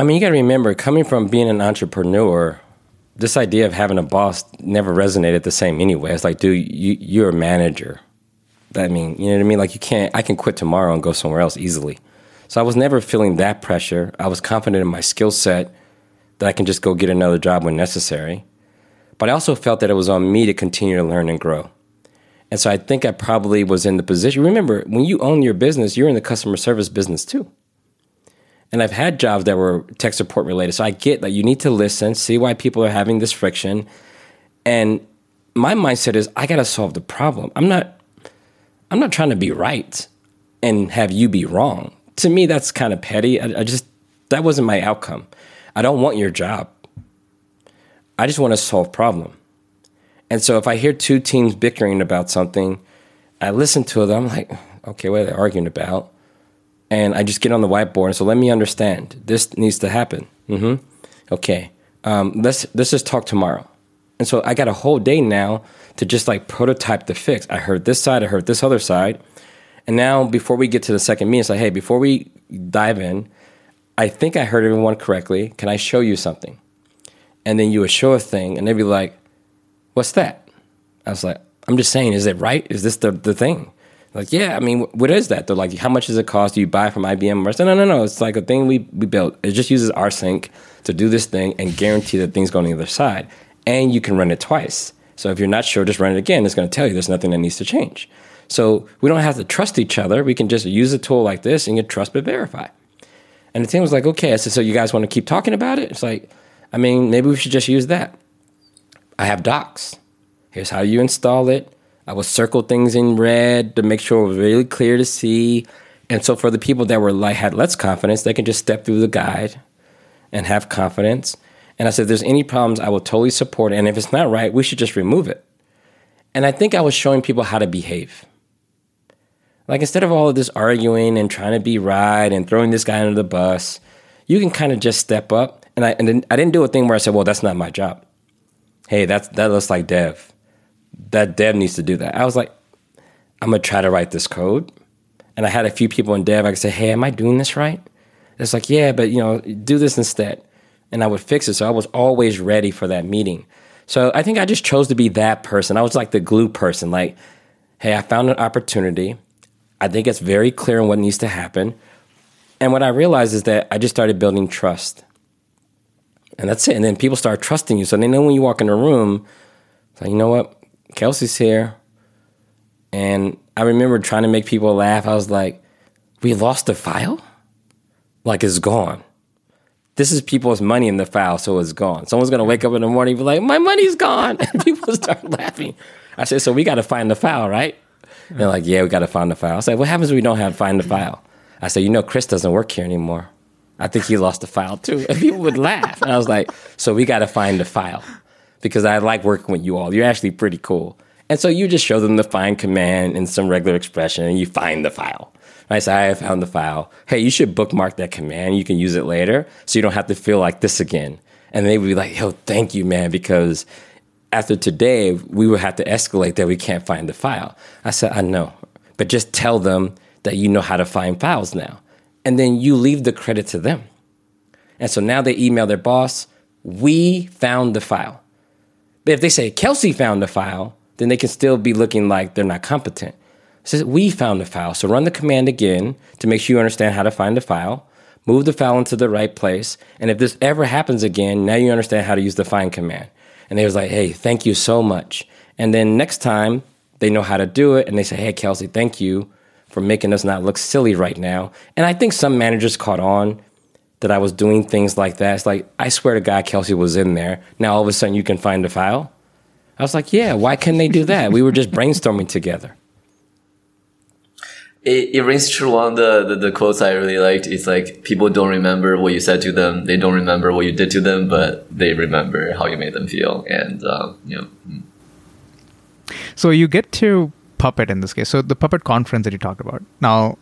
I mean, you got to remember, coming from being an entrepreneur, this idea of having a boss never resonated the same anyway. It's like, dude, you, you're a manager. I mean, you know what I mean? Like, you can't, I can quit tomorrow and go somewhere else easily. So I was never feeling that pressure. I was confident in my skill set that I can just go get another job when necessary. But I also felt that it was on me to continue to learn and grow. And so I think I probably was in the position. Remember, when you own your business, you're in the customer service business too. And I've had jobs that were tech support related. So I get that you need to listen, see why people are having this friction. And my mindset is I got to solve the problem. I'm not I'm not trying to be right and have you be wrong. To me that's kind of petty. I, I just that wasn't my outcome. I don't want your job. I just want to solve problem. And so if I hear two teams bickering about something, I listen to them. I'm like, okay, what are they arguing about? And I just get on the whiteboard. So let me understand. This needs to happen. Mm-hmm. Okay. Um, let's let's just talk tomorrow. And so I got a whole day now to just like prototype the fix. I heard this side. I heard this other side. And now before we get to the second meeting, it's like, hey, before we dive in, I think I heard everyone correctly. Can I show you something? And then you would show a thing, and they'd be like, "What's that?" I was like, "I'm just saying, is it right? Is this the the thing?" Like, yeah, I mean, what is that? They're like, how much does it cost? Do you buy from IBM? I said, no, no, no. It's like a thing we, we built. It just uses rsync to do this thing and guarantee that things go on the other side. And you can run it twice. So if you're not sure, just run it again. It's going to tell you there's nothing that needs to change. So we don't have to trust each other. We can just use a tool like this and get trust but verify. And the team was like, okay. I said, so you guys want to keep talking about it? It's like, I mean, maybe we should just use that. I have docs. Here's how you install it I would circle things in red to make sure it was really clear to see. And so for the people that were like had less confidence, they can just step through the guide and have confidence. And I said, if there's any problems, I will totally support it. And if it's not right, we should just remove it. And I think I was showing people how to behave. Like instead of all of this arguing and trying to be right and throwing this guy under the bus, you can kind of just step up. And I and I didn't do a thing where I said, "Well, that's not my job." Hey, that's that looks like Dev that dev needs to do that. I was like, I'm gonna try to write this code. And I had a few people in dev. I could say, Hey, am I doing this right? It's like, yeah, but you know, do this instead. And I would fix it. So I was always ready for that meeting. So I think I just chose to be that person. I was like the glue person. Like, hey, I found an opportunity. I think it's very clear on what needs to happen. And what I realized is that I just started building trust. And that's it. And then people start trusting you. So they know when you walk in a room, like, you know what? Kelsey's here. And I remember trying to make people laugh. I was like, we lost the file? Like it's gone. This is people's money in the file, so it's gone. Someone's gonna wake up in the morning and be like, my money's gone. And people start laughing. I said, so we gotta find the file, right? And they're like, yeah, we gotta find the file. I said, what happens if we don't have find the file? I said, you know, Chris doesn't work here anymore. I think he lost the file too. And people would laugh. And I was like, so we gotta find the file because I like working with you all. You're actually pretty cool. And so you just show them the find command and some regular expression and you find the file, I say, I found the file. Hey, you should bookmark that command. You can use it later so you don't have to feel like this again. And they would be like, yo, thank you, man, because after today, we would have to escalate that we can't find the file. I said, I know, but just tell them that you know how to find files now. And then you leave the credit to them. And so now they email their boss, we found the file. But if they say Kelsey found the file, then they can still be looking like they're not competent. It says we found the file. So run the command again to make sure you understand how to find the file. Move the file into the right place. And if this ever happens again, now you understand how to use the find command. And they was like, hey, thank you so much. And then next time they know how to do it and they say, hey, Kelsey, thank you for making us not look silly right now. And I think some managers caught on that I was doing things like that. It's like, I swear to God, Kelsey was in there. Now all of a sudden you can find the file. I was like, yeah, why couldn't they do that? We were just brainstorming together. It, it rings true. One of the, the, the quotes I really liked It's like, people don't remember what you said to them. They don't remember what you did to them, but they remember how you made them feel. And, um, you know. Mm. So you get to Puppet in this case. So the Puppet conference that you talked about. Now,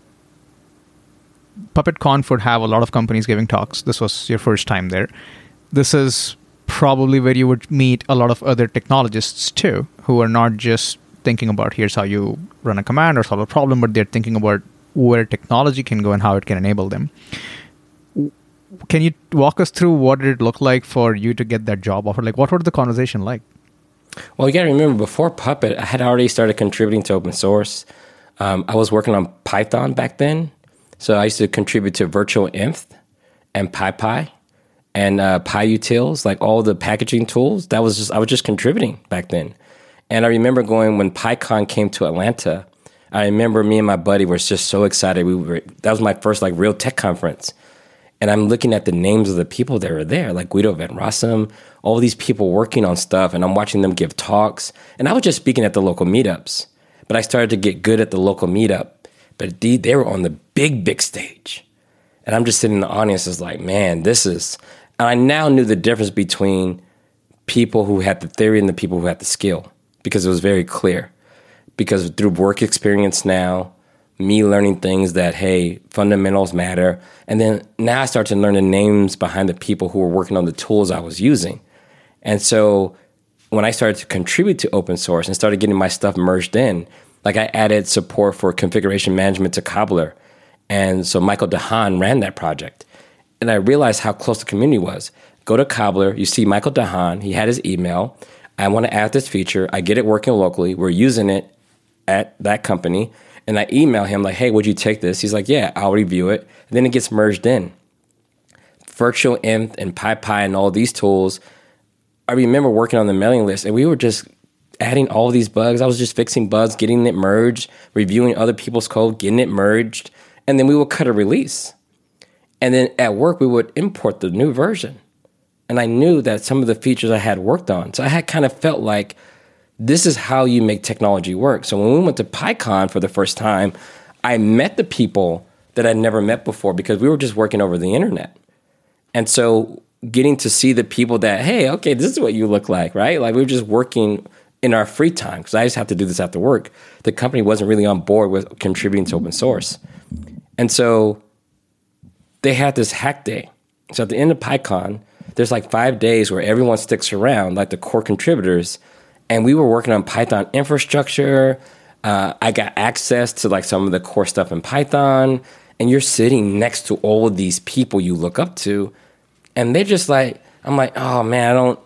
PuppetConf would have a lot of companies giving talks. This was your first time there. This is probably where you would meet a lot of other technologists too, who are not just thinking about here's how you run a command or solve a problem, but they're thinking about where technology can go and how it can enable them. Can you walk us through what did it look like for you to get that job offer? Like, what was the conversation like? Well, you got to remember, before Puppet, I had already started contributing to open source. Um, I was working on Python back then, so I used to contribute to virtualenv and PyPy and uh, PyUtils, like all the packaging tools. That was just I was just contributing back then. And I remember going when PyCon came to Atlanta. I remember me and my buddy were just so excited. We were that was my first like real tech conference. And I'm looking at the names of the people that were there, like Guido van Rossum, all these people working on stuff, and I'm watching them give talks. And I was just speaking at the local meetups. But I started to get good at the local meetup but they, they were on the big, big stage. And I'm just sitting in the audience, is like, man, this is. And I now knew the difference between people who had the theory and the people who had the skill because it was very clear. Because through work experience now, me learning things that, hey, fundamentals matter. And then now I start to learn the names behind the people who were working on the tools I was using. And so when I started to contribute to open source and started getting my stuff merged in, like I added support for configuration management to Cobbler. And so Michael DeHaan ran that project. And I realized how close the community was. Go to Cobbler, you see Michael DeHaan, he had his email. I want to add this feature. I get it working locally. We're using it at that company. And I email him like, hey, would you take this? He's like, yeah, I'll review it. And then it gets merged in. Virtual virtualenv and PyPy and all these tools. I remember working on the mailing list and we were just adding all these bugs. I was just fixing bugs, getting it merged, reviewing other people's code, getting it merged, and then we would cut a release. And then at work, we would import the new version. And I knew that some of the features I had worked on. So I had kind of felt like this is how you make technology work. So when we went to PyCon for the first time, I met the people that I'd never met before because we were just working over the internet. And so getting to see the people that, hey, okay, this is what you look like, right? Like we were just working in our free time, because I just have to do this after work, the company wasn't really on board with contributing to open source. And so they had this hack day. So at the end of PyCon, there's like five days where everyone sticks around, like the core contributors. And we were working on Python infrastructure. Uh, I got access to like some of the core stuff in Python. And you're sitting next to all of these people you look up to. And they're just like, I'm like, oh man, I don't,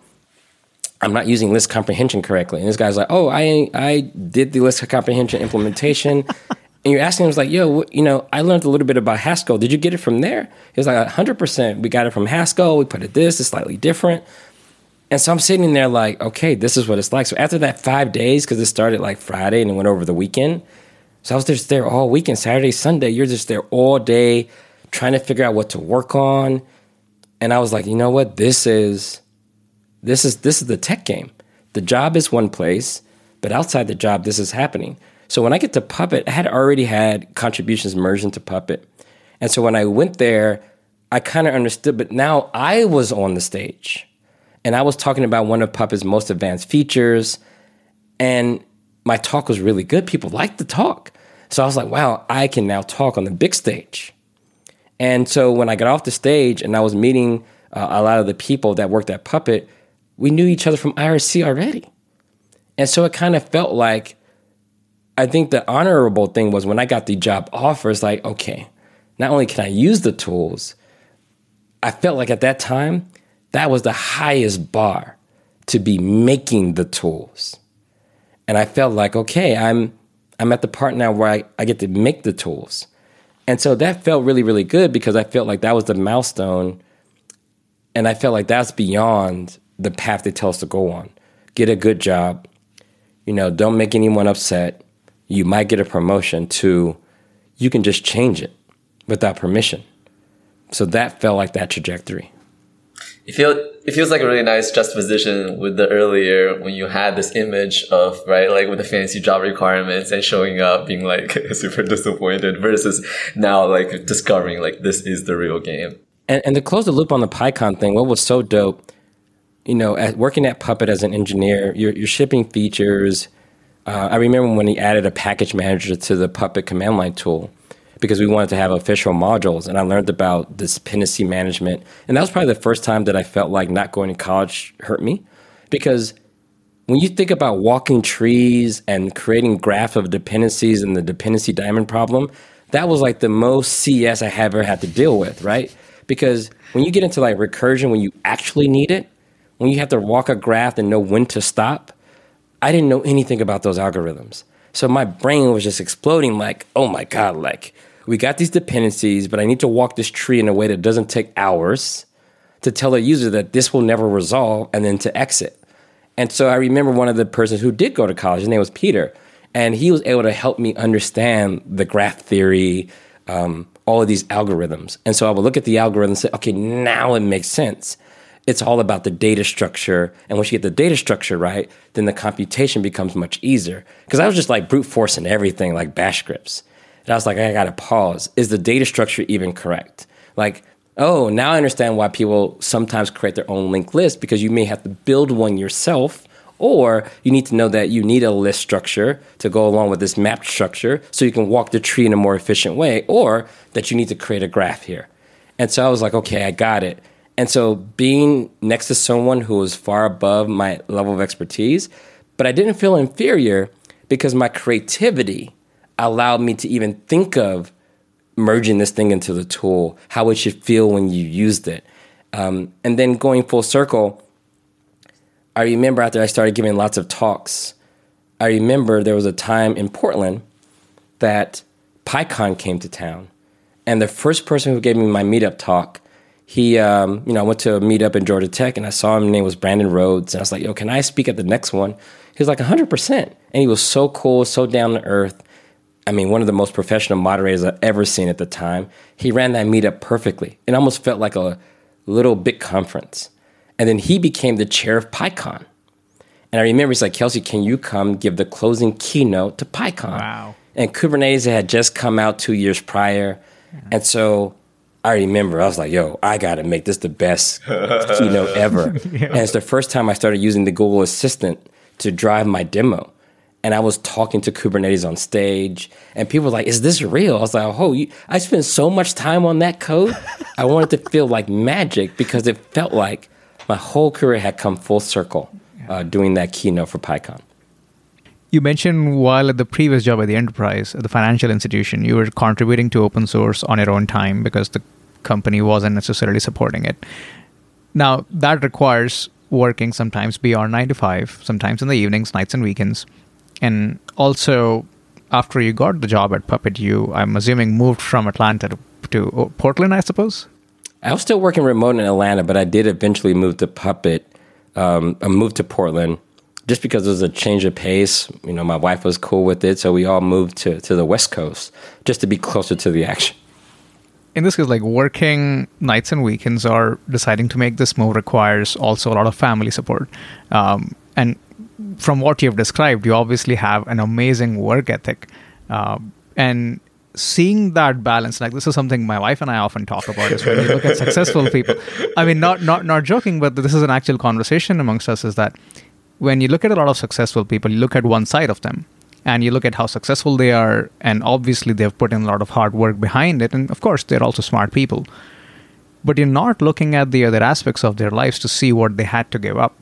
I'm not using list comprehension correctly. And this guy's like, oh, I I did the list comprehension implementation. and you're asking him, like, yo, you know, I learned a little bit about Haskell. Did you get it from there? He's like, 100%. We got it from Haskell. We put it this, it's slightly different. And so I'm sitting there like, okay, this is what it's like. So after that five days, because it started like Friday and it went over the weekend. So I was just there all weekend, Saturday, Sunday. You're just there all day trying to figure out what to work on. And I was like, you know what? This is this is this is the tech game. The job is one place, but outside the job, this is happening. So when I get to Puppet, I had already had contributions merged into Puppet. And so when I went there, I kind of understood, but now I was on the stage and I was talking about one of Puppet's most advanced features. And my talk was really good. People liked the talk. So I was like, wow, I can now talk on the big stage. And so when I got off the stage and I was meeting uh, a lot of the people that worked at Puppet, we knew each other from IRC already. And so it kind of felt like, I think the honorable thing was when I got the job offers, like, okay, not only can I use the tools, I felt like at that time, that was the highest bar to be making the tools. And I felt like, okay, I'm I'm at the part now where I, I get to make the tools. And so that felt really, really good because I felt like that was the milestone. And I felt like that's beyond the path they tell us to go on. Get a good job, you know, don't make anyone upset. You might get a promotion to you can just change it without permission. So that felt like that trajectory. It feels it feels like a really nice juxtaposition with the earlier when you had this image of right like with the fancy job requirements and showing up being like super disappointed versus now like discovering like this is the real game. And, and to close the loop on the PyCon thing, what was so dope, you know, at, working at Puppet as an engineer, you're, you're shipping features. Uh, I remember when he added a package manager to the Puppet command line tool because we wanted to have official modules. And I learned about this dependency management. And that was probably the first time that I felt like not going to college hurt me. Because when you think about walking trees and creating graph of dependencies and the dependency diamond problem, that was like the most CS I ever had to deal with, right? Because when you get into like recursion, when you actually need it, when you have to walk a graph and know when to stop, I didn't know anything about those algorithms. So my brain was just exploding like, oh my God, like we got these dependencies, but I need to walk this tree in a way that doesn't take hours to tell a user that this will never resolve and then to exit. And so I remember one of the persons who did go to college, his name was Peter, and he was able to help me understand the graph theory, um, all of these algorithms. And so I would look at the algorithm and say, okay, now it makes sense. It's all about the data structure. And once you get the data structure right, then the computation becomes much easier. Because I was just like brute forcing everything like bash scripts. And I was like, I gotta pause. Is the data structure even correct? Like, oh, now I understand why people sometimes create their own linked list because you may have to build one yourself, or you need to know that you need a list structure to go along with this map structure so you can walk the tree in a more efficient way, or that you need to create a graph here. And so I was like, okay, I got it. And so being next to someone who was far above my level of expertise, but I didn't feel inferior because my creativity allowed me to even think of merging this thing into the tool, how it should feel when you used it. Um, and then going full circle, I remember after I started giving lots of talks, I remember there was a time in Portland that PyCon came to town. And the first person who gave me my meetup talk, he, um, you know, I went to a meetup in Georgia Tech and I saw him, his name was Brandon Rhodes. And I was like, yo, can I speak at the next one? He was like, 100%. And he was so cool, so down to earth. I mean, one of the most professional moderators I've ever seen at the time. He ran that meetup perfectly. It almost felt like a little big conference. And then he became the chair of PyCon. And I remember he's like, Kelsey, can you come give the closing keynote to PyCon? Wow. And Kubernetes had just come out two years prior. Yeah. And so I remember I was like, yo, I got to make this the best keynote ever. yeah. And it's the first time I started using the Google Assistant to drive my demo and I was talking to Kubernetes on stage, and people were like, "Is this real?" I was like, "Oh, you, I spent so much time on that code. I wanted to feel like magic because it felt like my whole career had come full circle uh, doing that keynote for PyCon." You mentioned while at the previous job at the enterprise, at the financial institution, you were contributing to open source on your own time because the company wasn't necessarily supporting it. Now, that requires working sometimes beyond nine to five, sometimes in the evenings, nights, and weekends and also, after you got the job at Puppet, you, I'm assuming, moved from Atlanta to, to Portland, I suppose? I was still working remote in Atlanta, but I did eventually move to Puppet. Um, I moved to Portland just because it was a change of pace. You know, my wife was cool with it, so we all moved to, to the West Coast just to be closer to the action. In this case, like working nights and weekends or deciding to make this move requires also a lot of family support. Um, and from what you've described, you obviously have an amazing work ethic. Uh, and seeing that balance, like this is something my wife and I often talk about, is when you look at successful people. I mean, not not not joking, but this is an actual conversation amongst us. Is that when you look at a lot of successful people, you look at one side of them, and you look at how successful they are, and obviously they've put in a lot of hard work behind it, and of course they're also smart people. But you're not looking at the other aspects of their lives to see what they had to give up.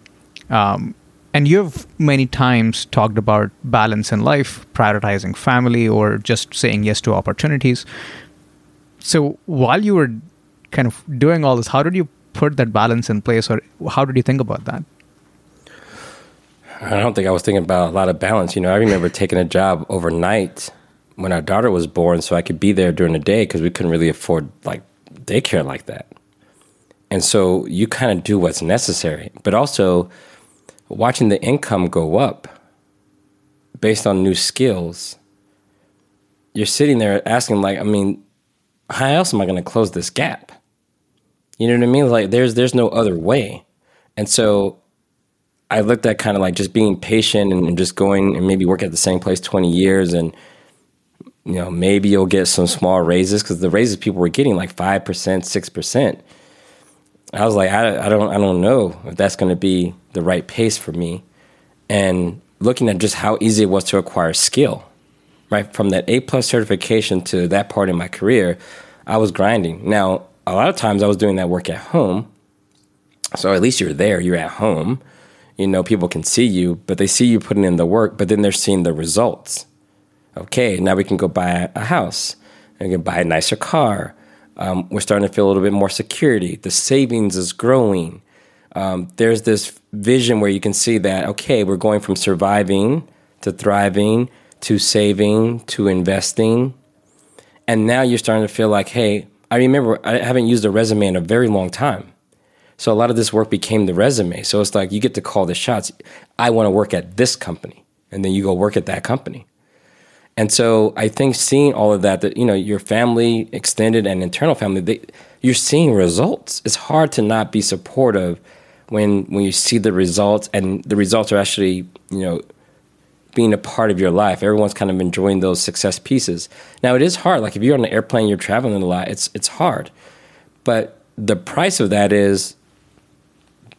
Um, and you've many times talked about balance in life, prioritizing family, or just saying yes to opportunities. So while you were kind of doing all this, how did you put that balance in place, or how did you think about that? I don't think I was thinking about a lot of balance. You know, I remember taking a job overnight when our daughter was born, so I could be there during the day because we couldn't really afford like daycare like that. And so you kind of do what's necessary, but also watching the income go up based on new skills. You're sitting there asking, like, I mean, how else am I going to close this gap? You know what I mean? Like, there's there's no other way. And so I looked at kind of like just being patient and, just going and maybe work at the same place 20 years and you know maybe you'll get some small raises because the raises people were getting like 5% 6% i was like I, I don't i don't know if that's going to be the right pace for me. And looking at just how easy it was to acquire skill right? From that a plus certification to that part in my career i was grinding. Now a lot of times i was doing that work at home. So at least you're there you're at home you know, people can see you, but they see you putting in the work, but then they're seeing the results. Okay, now we can go buy a house and we can buy a nicer car. Um, we're starting to feel a little bit more security. The savings is growing. Um, there's this vision where you can see that, okay, we're going from surviving to thriving to saving to investing. And now you're starting to feel like, hey, I remember I haven't used a resume in a very long time. So a lot of this work became the resume. So it's like you get to call the shots. I want to work at this company, and then you go work at that company. And so I think seeing all of that, that you know, your family, extended and internal family, they, you're seeing results. It's hard to not be supportive when when you see the results, and the results are actually, you know, being a part of your life. Everyone's kind of enjoying those success pieces. Now it is hard. Like if you're on an airplane, you're traveling a lot. It's it's hard, but the price of that is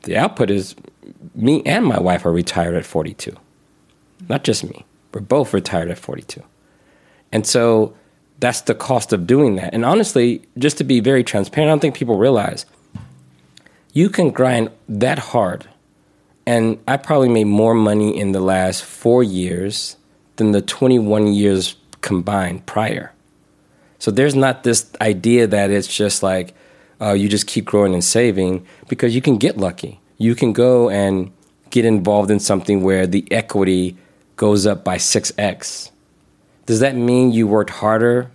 the output is me and my wife are retired at 42. Not just me. We're both retired at 42. And so that's the cost of doing that. And honestly, just to be very transparent, I don't think people realize you can grind that hard. And I probably made more money in the last four years than the 21 years combined prior. So there's not this idea that it's just like, uh, you just keep growing and saving because you can get lucky. You can go and get involved in something where the equity goes up by 6x. Does that mean you worked harder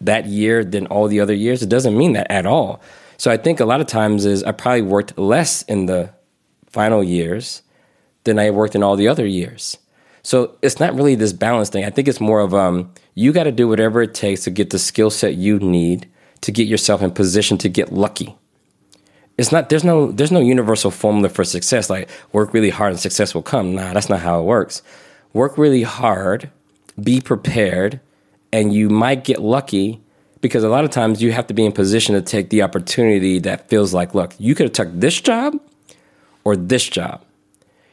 that year than all the other years? It doesn't mean that at all. So I think a lot of times is I probably worked less in the final years than I worked in all the other years. So it's not really this balance thing. I think it's more of um, you got to do whatever it takes to get the skill set you need to get yourself in position to get lucky. It's not there's no there's no universal formula for success like work really hard and success will come. Nah, that's not how it works. Work really hard, be prepared, and you might get lucky because a lot of times you have to be in position to take the opportunity that feels like, look, you could have took this job or this job.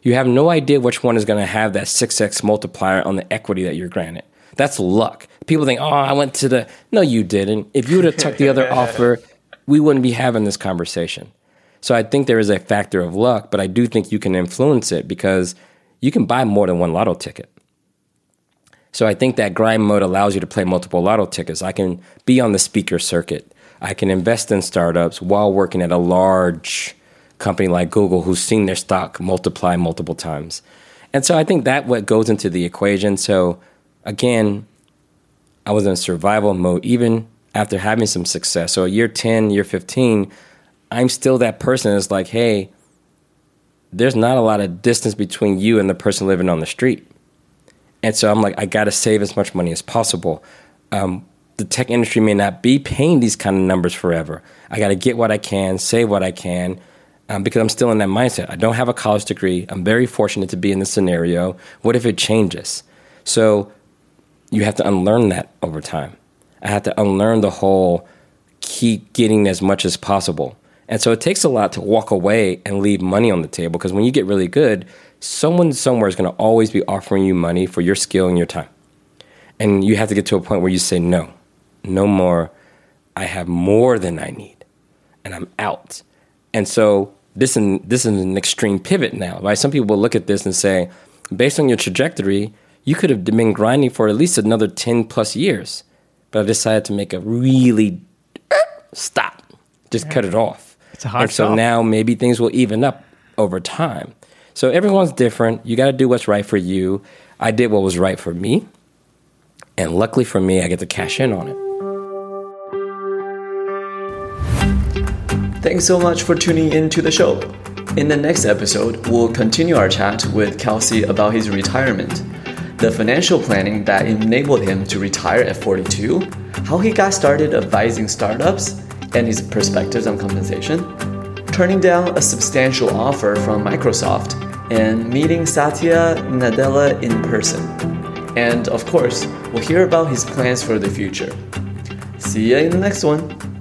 You have no idea which one is going to have that 6x multiplier on the equity that you're granted. That's luck. People think, oh, I went to the. No, you didn't. If you would have took the other offer, we wouldn't be having this conversation. So I think there is a factor of luck, but I do think you can influence it because you can buy more than one lotto ticket. So I think that grind mode allows you to play multiple lotto tickets. I can be on the speaker circuit. I can invest in startups while working at a large company like Google who's seen their stock multiply multiple times. And so I think that what goes into the equation. So again, I was in survival mode even after having some success. So year 10, year 15, I'm still that person that's like, hey, there's not a lot of distance between you and the person living on the street. And so I'm like, I got to save as much money as possible. Um, the tech industry may not be paying these kind of numbers forever. I got to get what I can, save what I can, um, because I'm still in that mindset. I don't have a college degree. I'm very fortunate to be in this scenario. What if it changes? So you have to unlearn that over time. I had to unlearn the whole keep getting as much as possible. And so it takes a lot to walk away and leave money on the table because when you get really good, someone somewhere is going to always be offering you money for your skill and your time. And you have to get to a point where you say, no, no more. I have more than I need, and I'm out. And so this is, this is an extreme pivot now, right? Some people will look at this and say, based on your trajectory, you could have been grinding for at least another 10 plus years. But I decided to make a really stop, just yeah. cut it off. It's a hard And so stop. now maybe things will even up over time. So everyone's different. You got to do what's right for you. I did what was right for me. And luckily for me, I get to cash in on it. Thanks so much for tuning in to the show. In the next episode, we'll continue our chat with Kelsey about his retirement, the financial planning that enabled him to retire at 42, how he got started advising startups, and his perspectives on compensation, turning down a substantial offer from Microsoft, and meeting Satya Nadella in person. And of course, we'll hear about his plans for the future. See ya in the next one.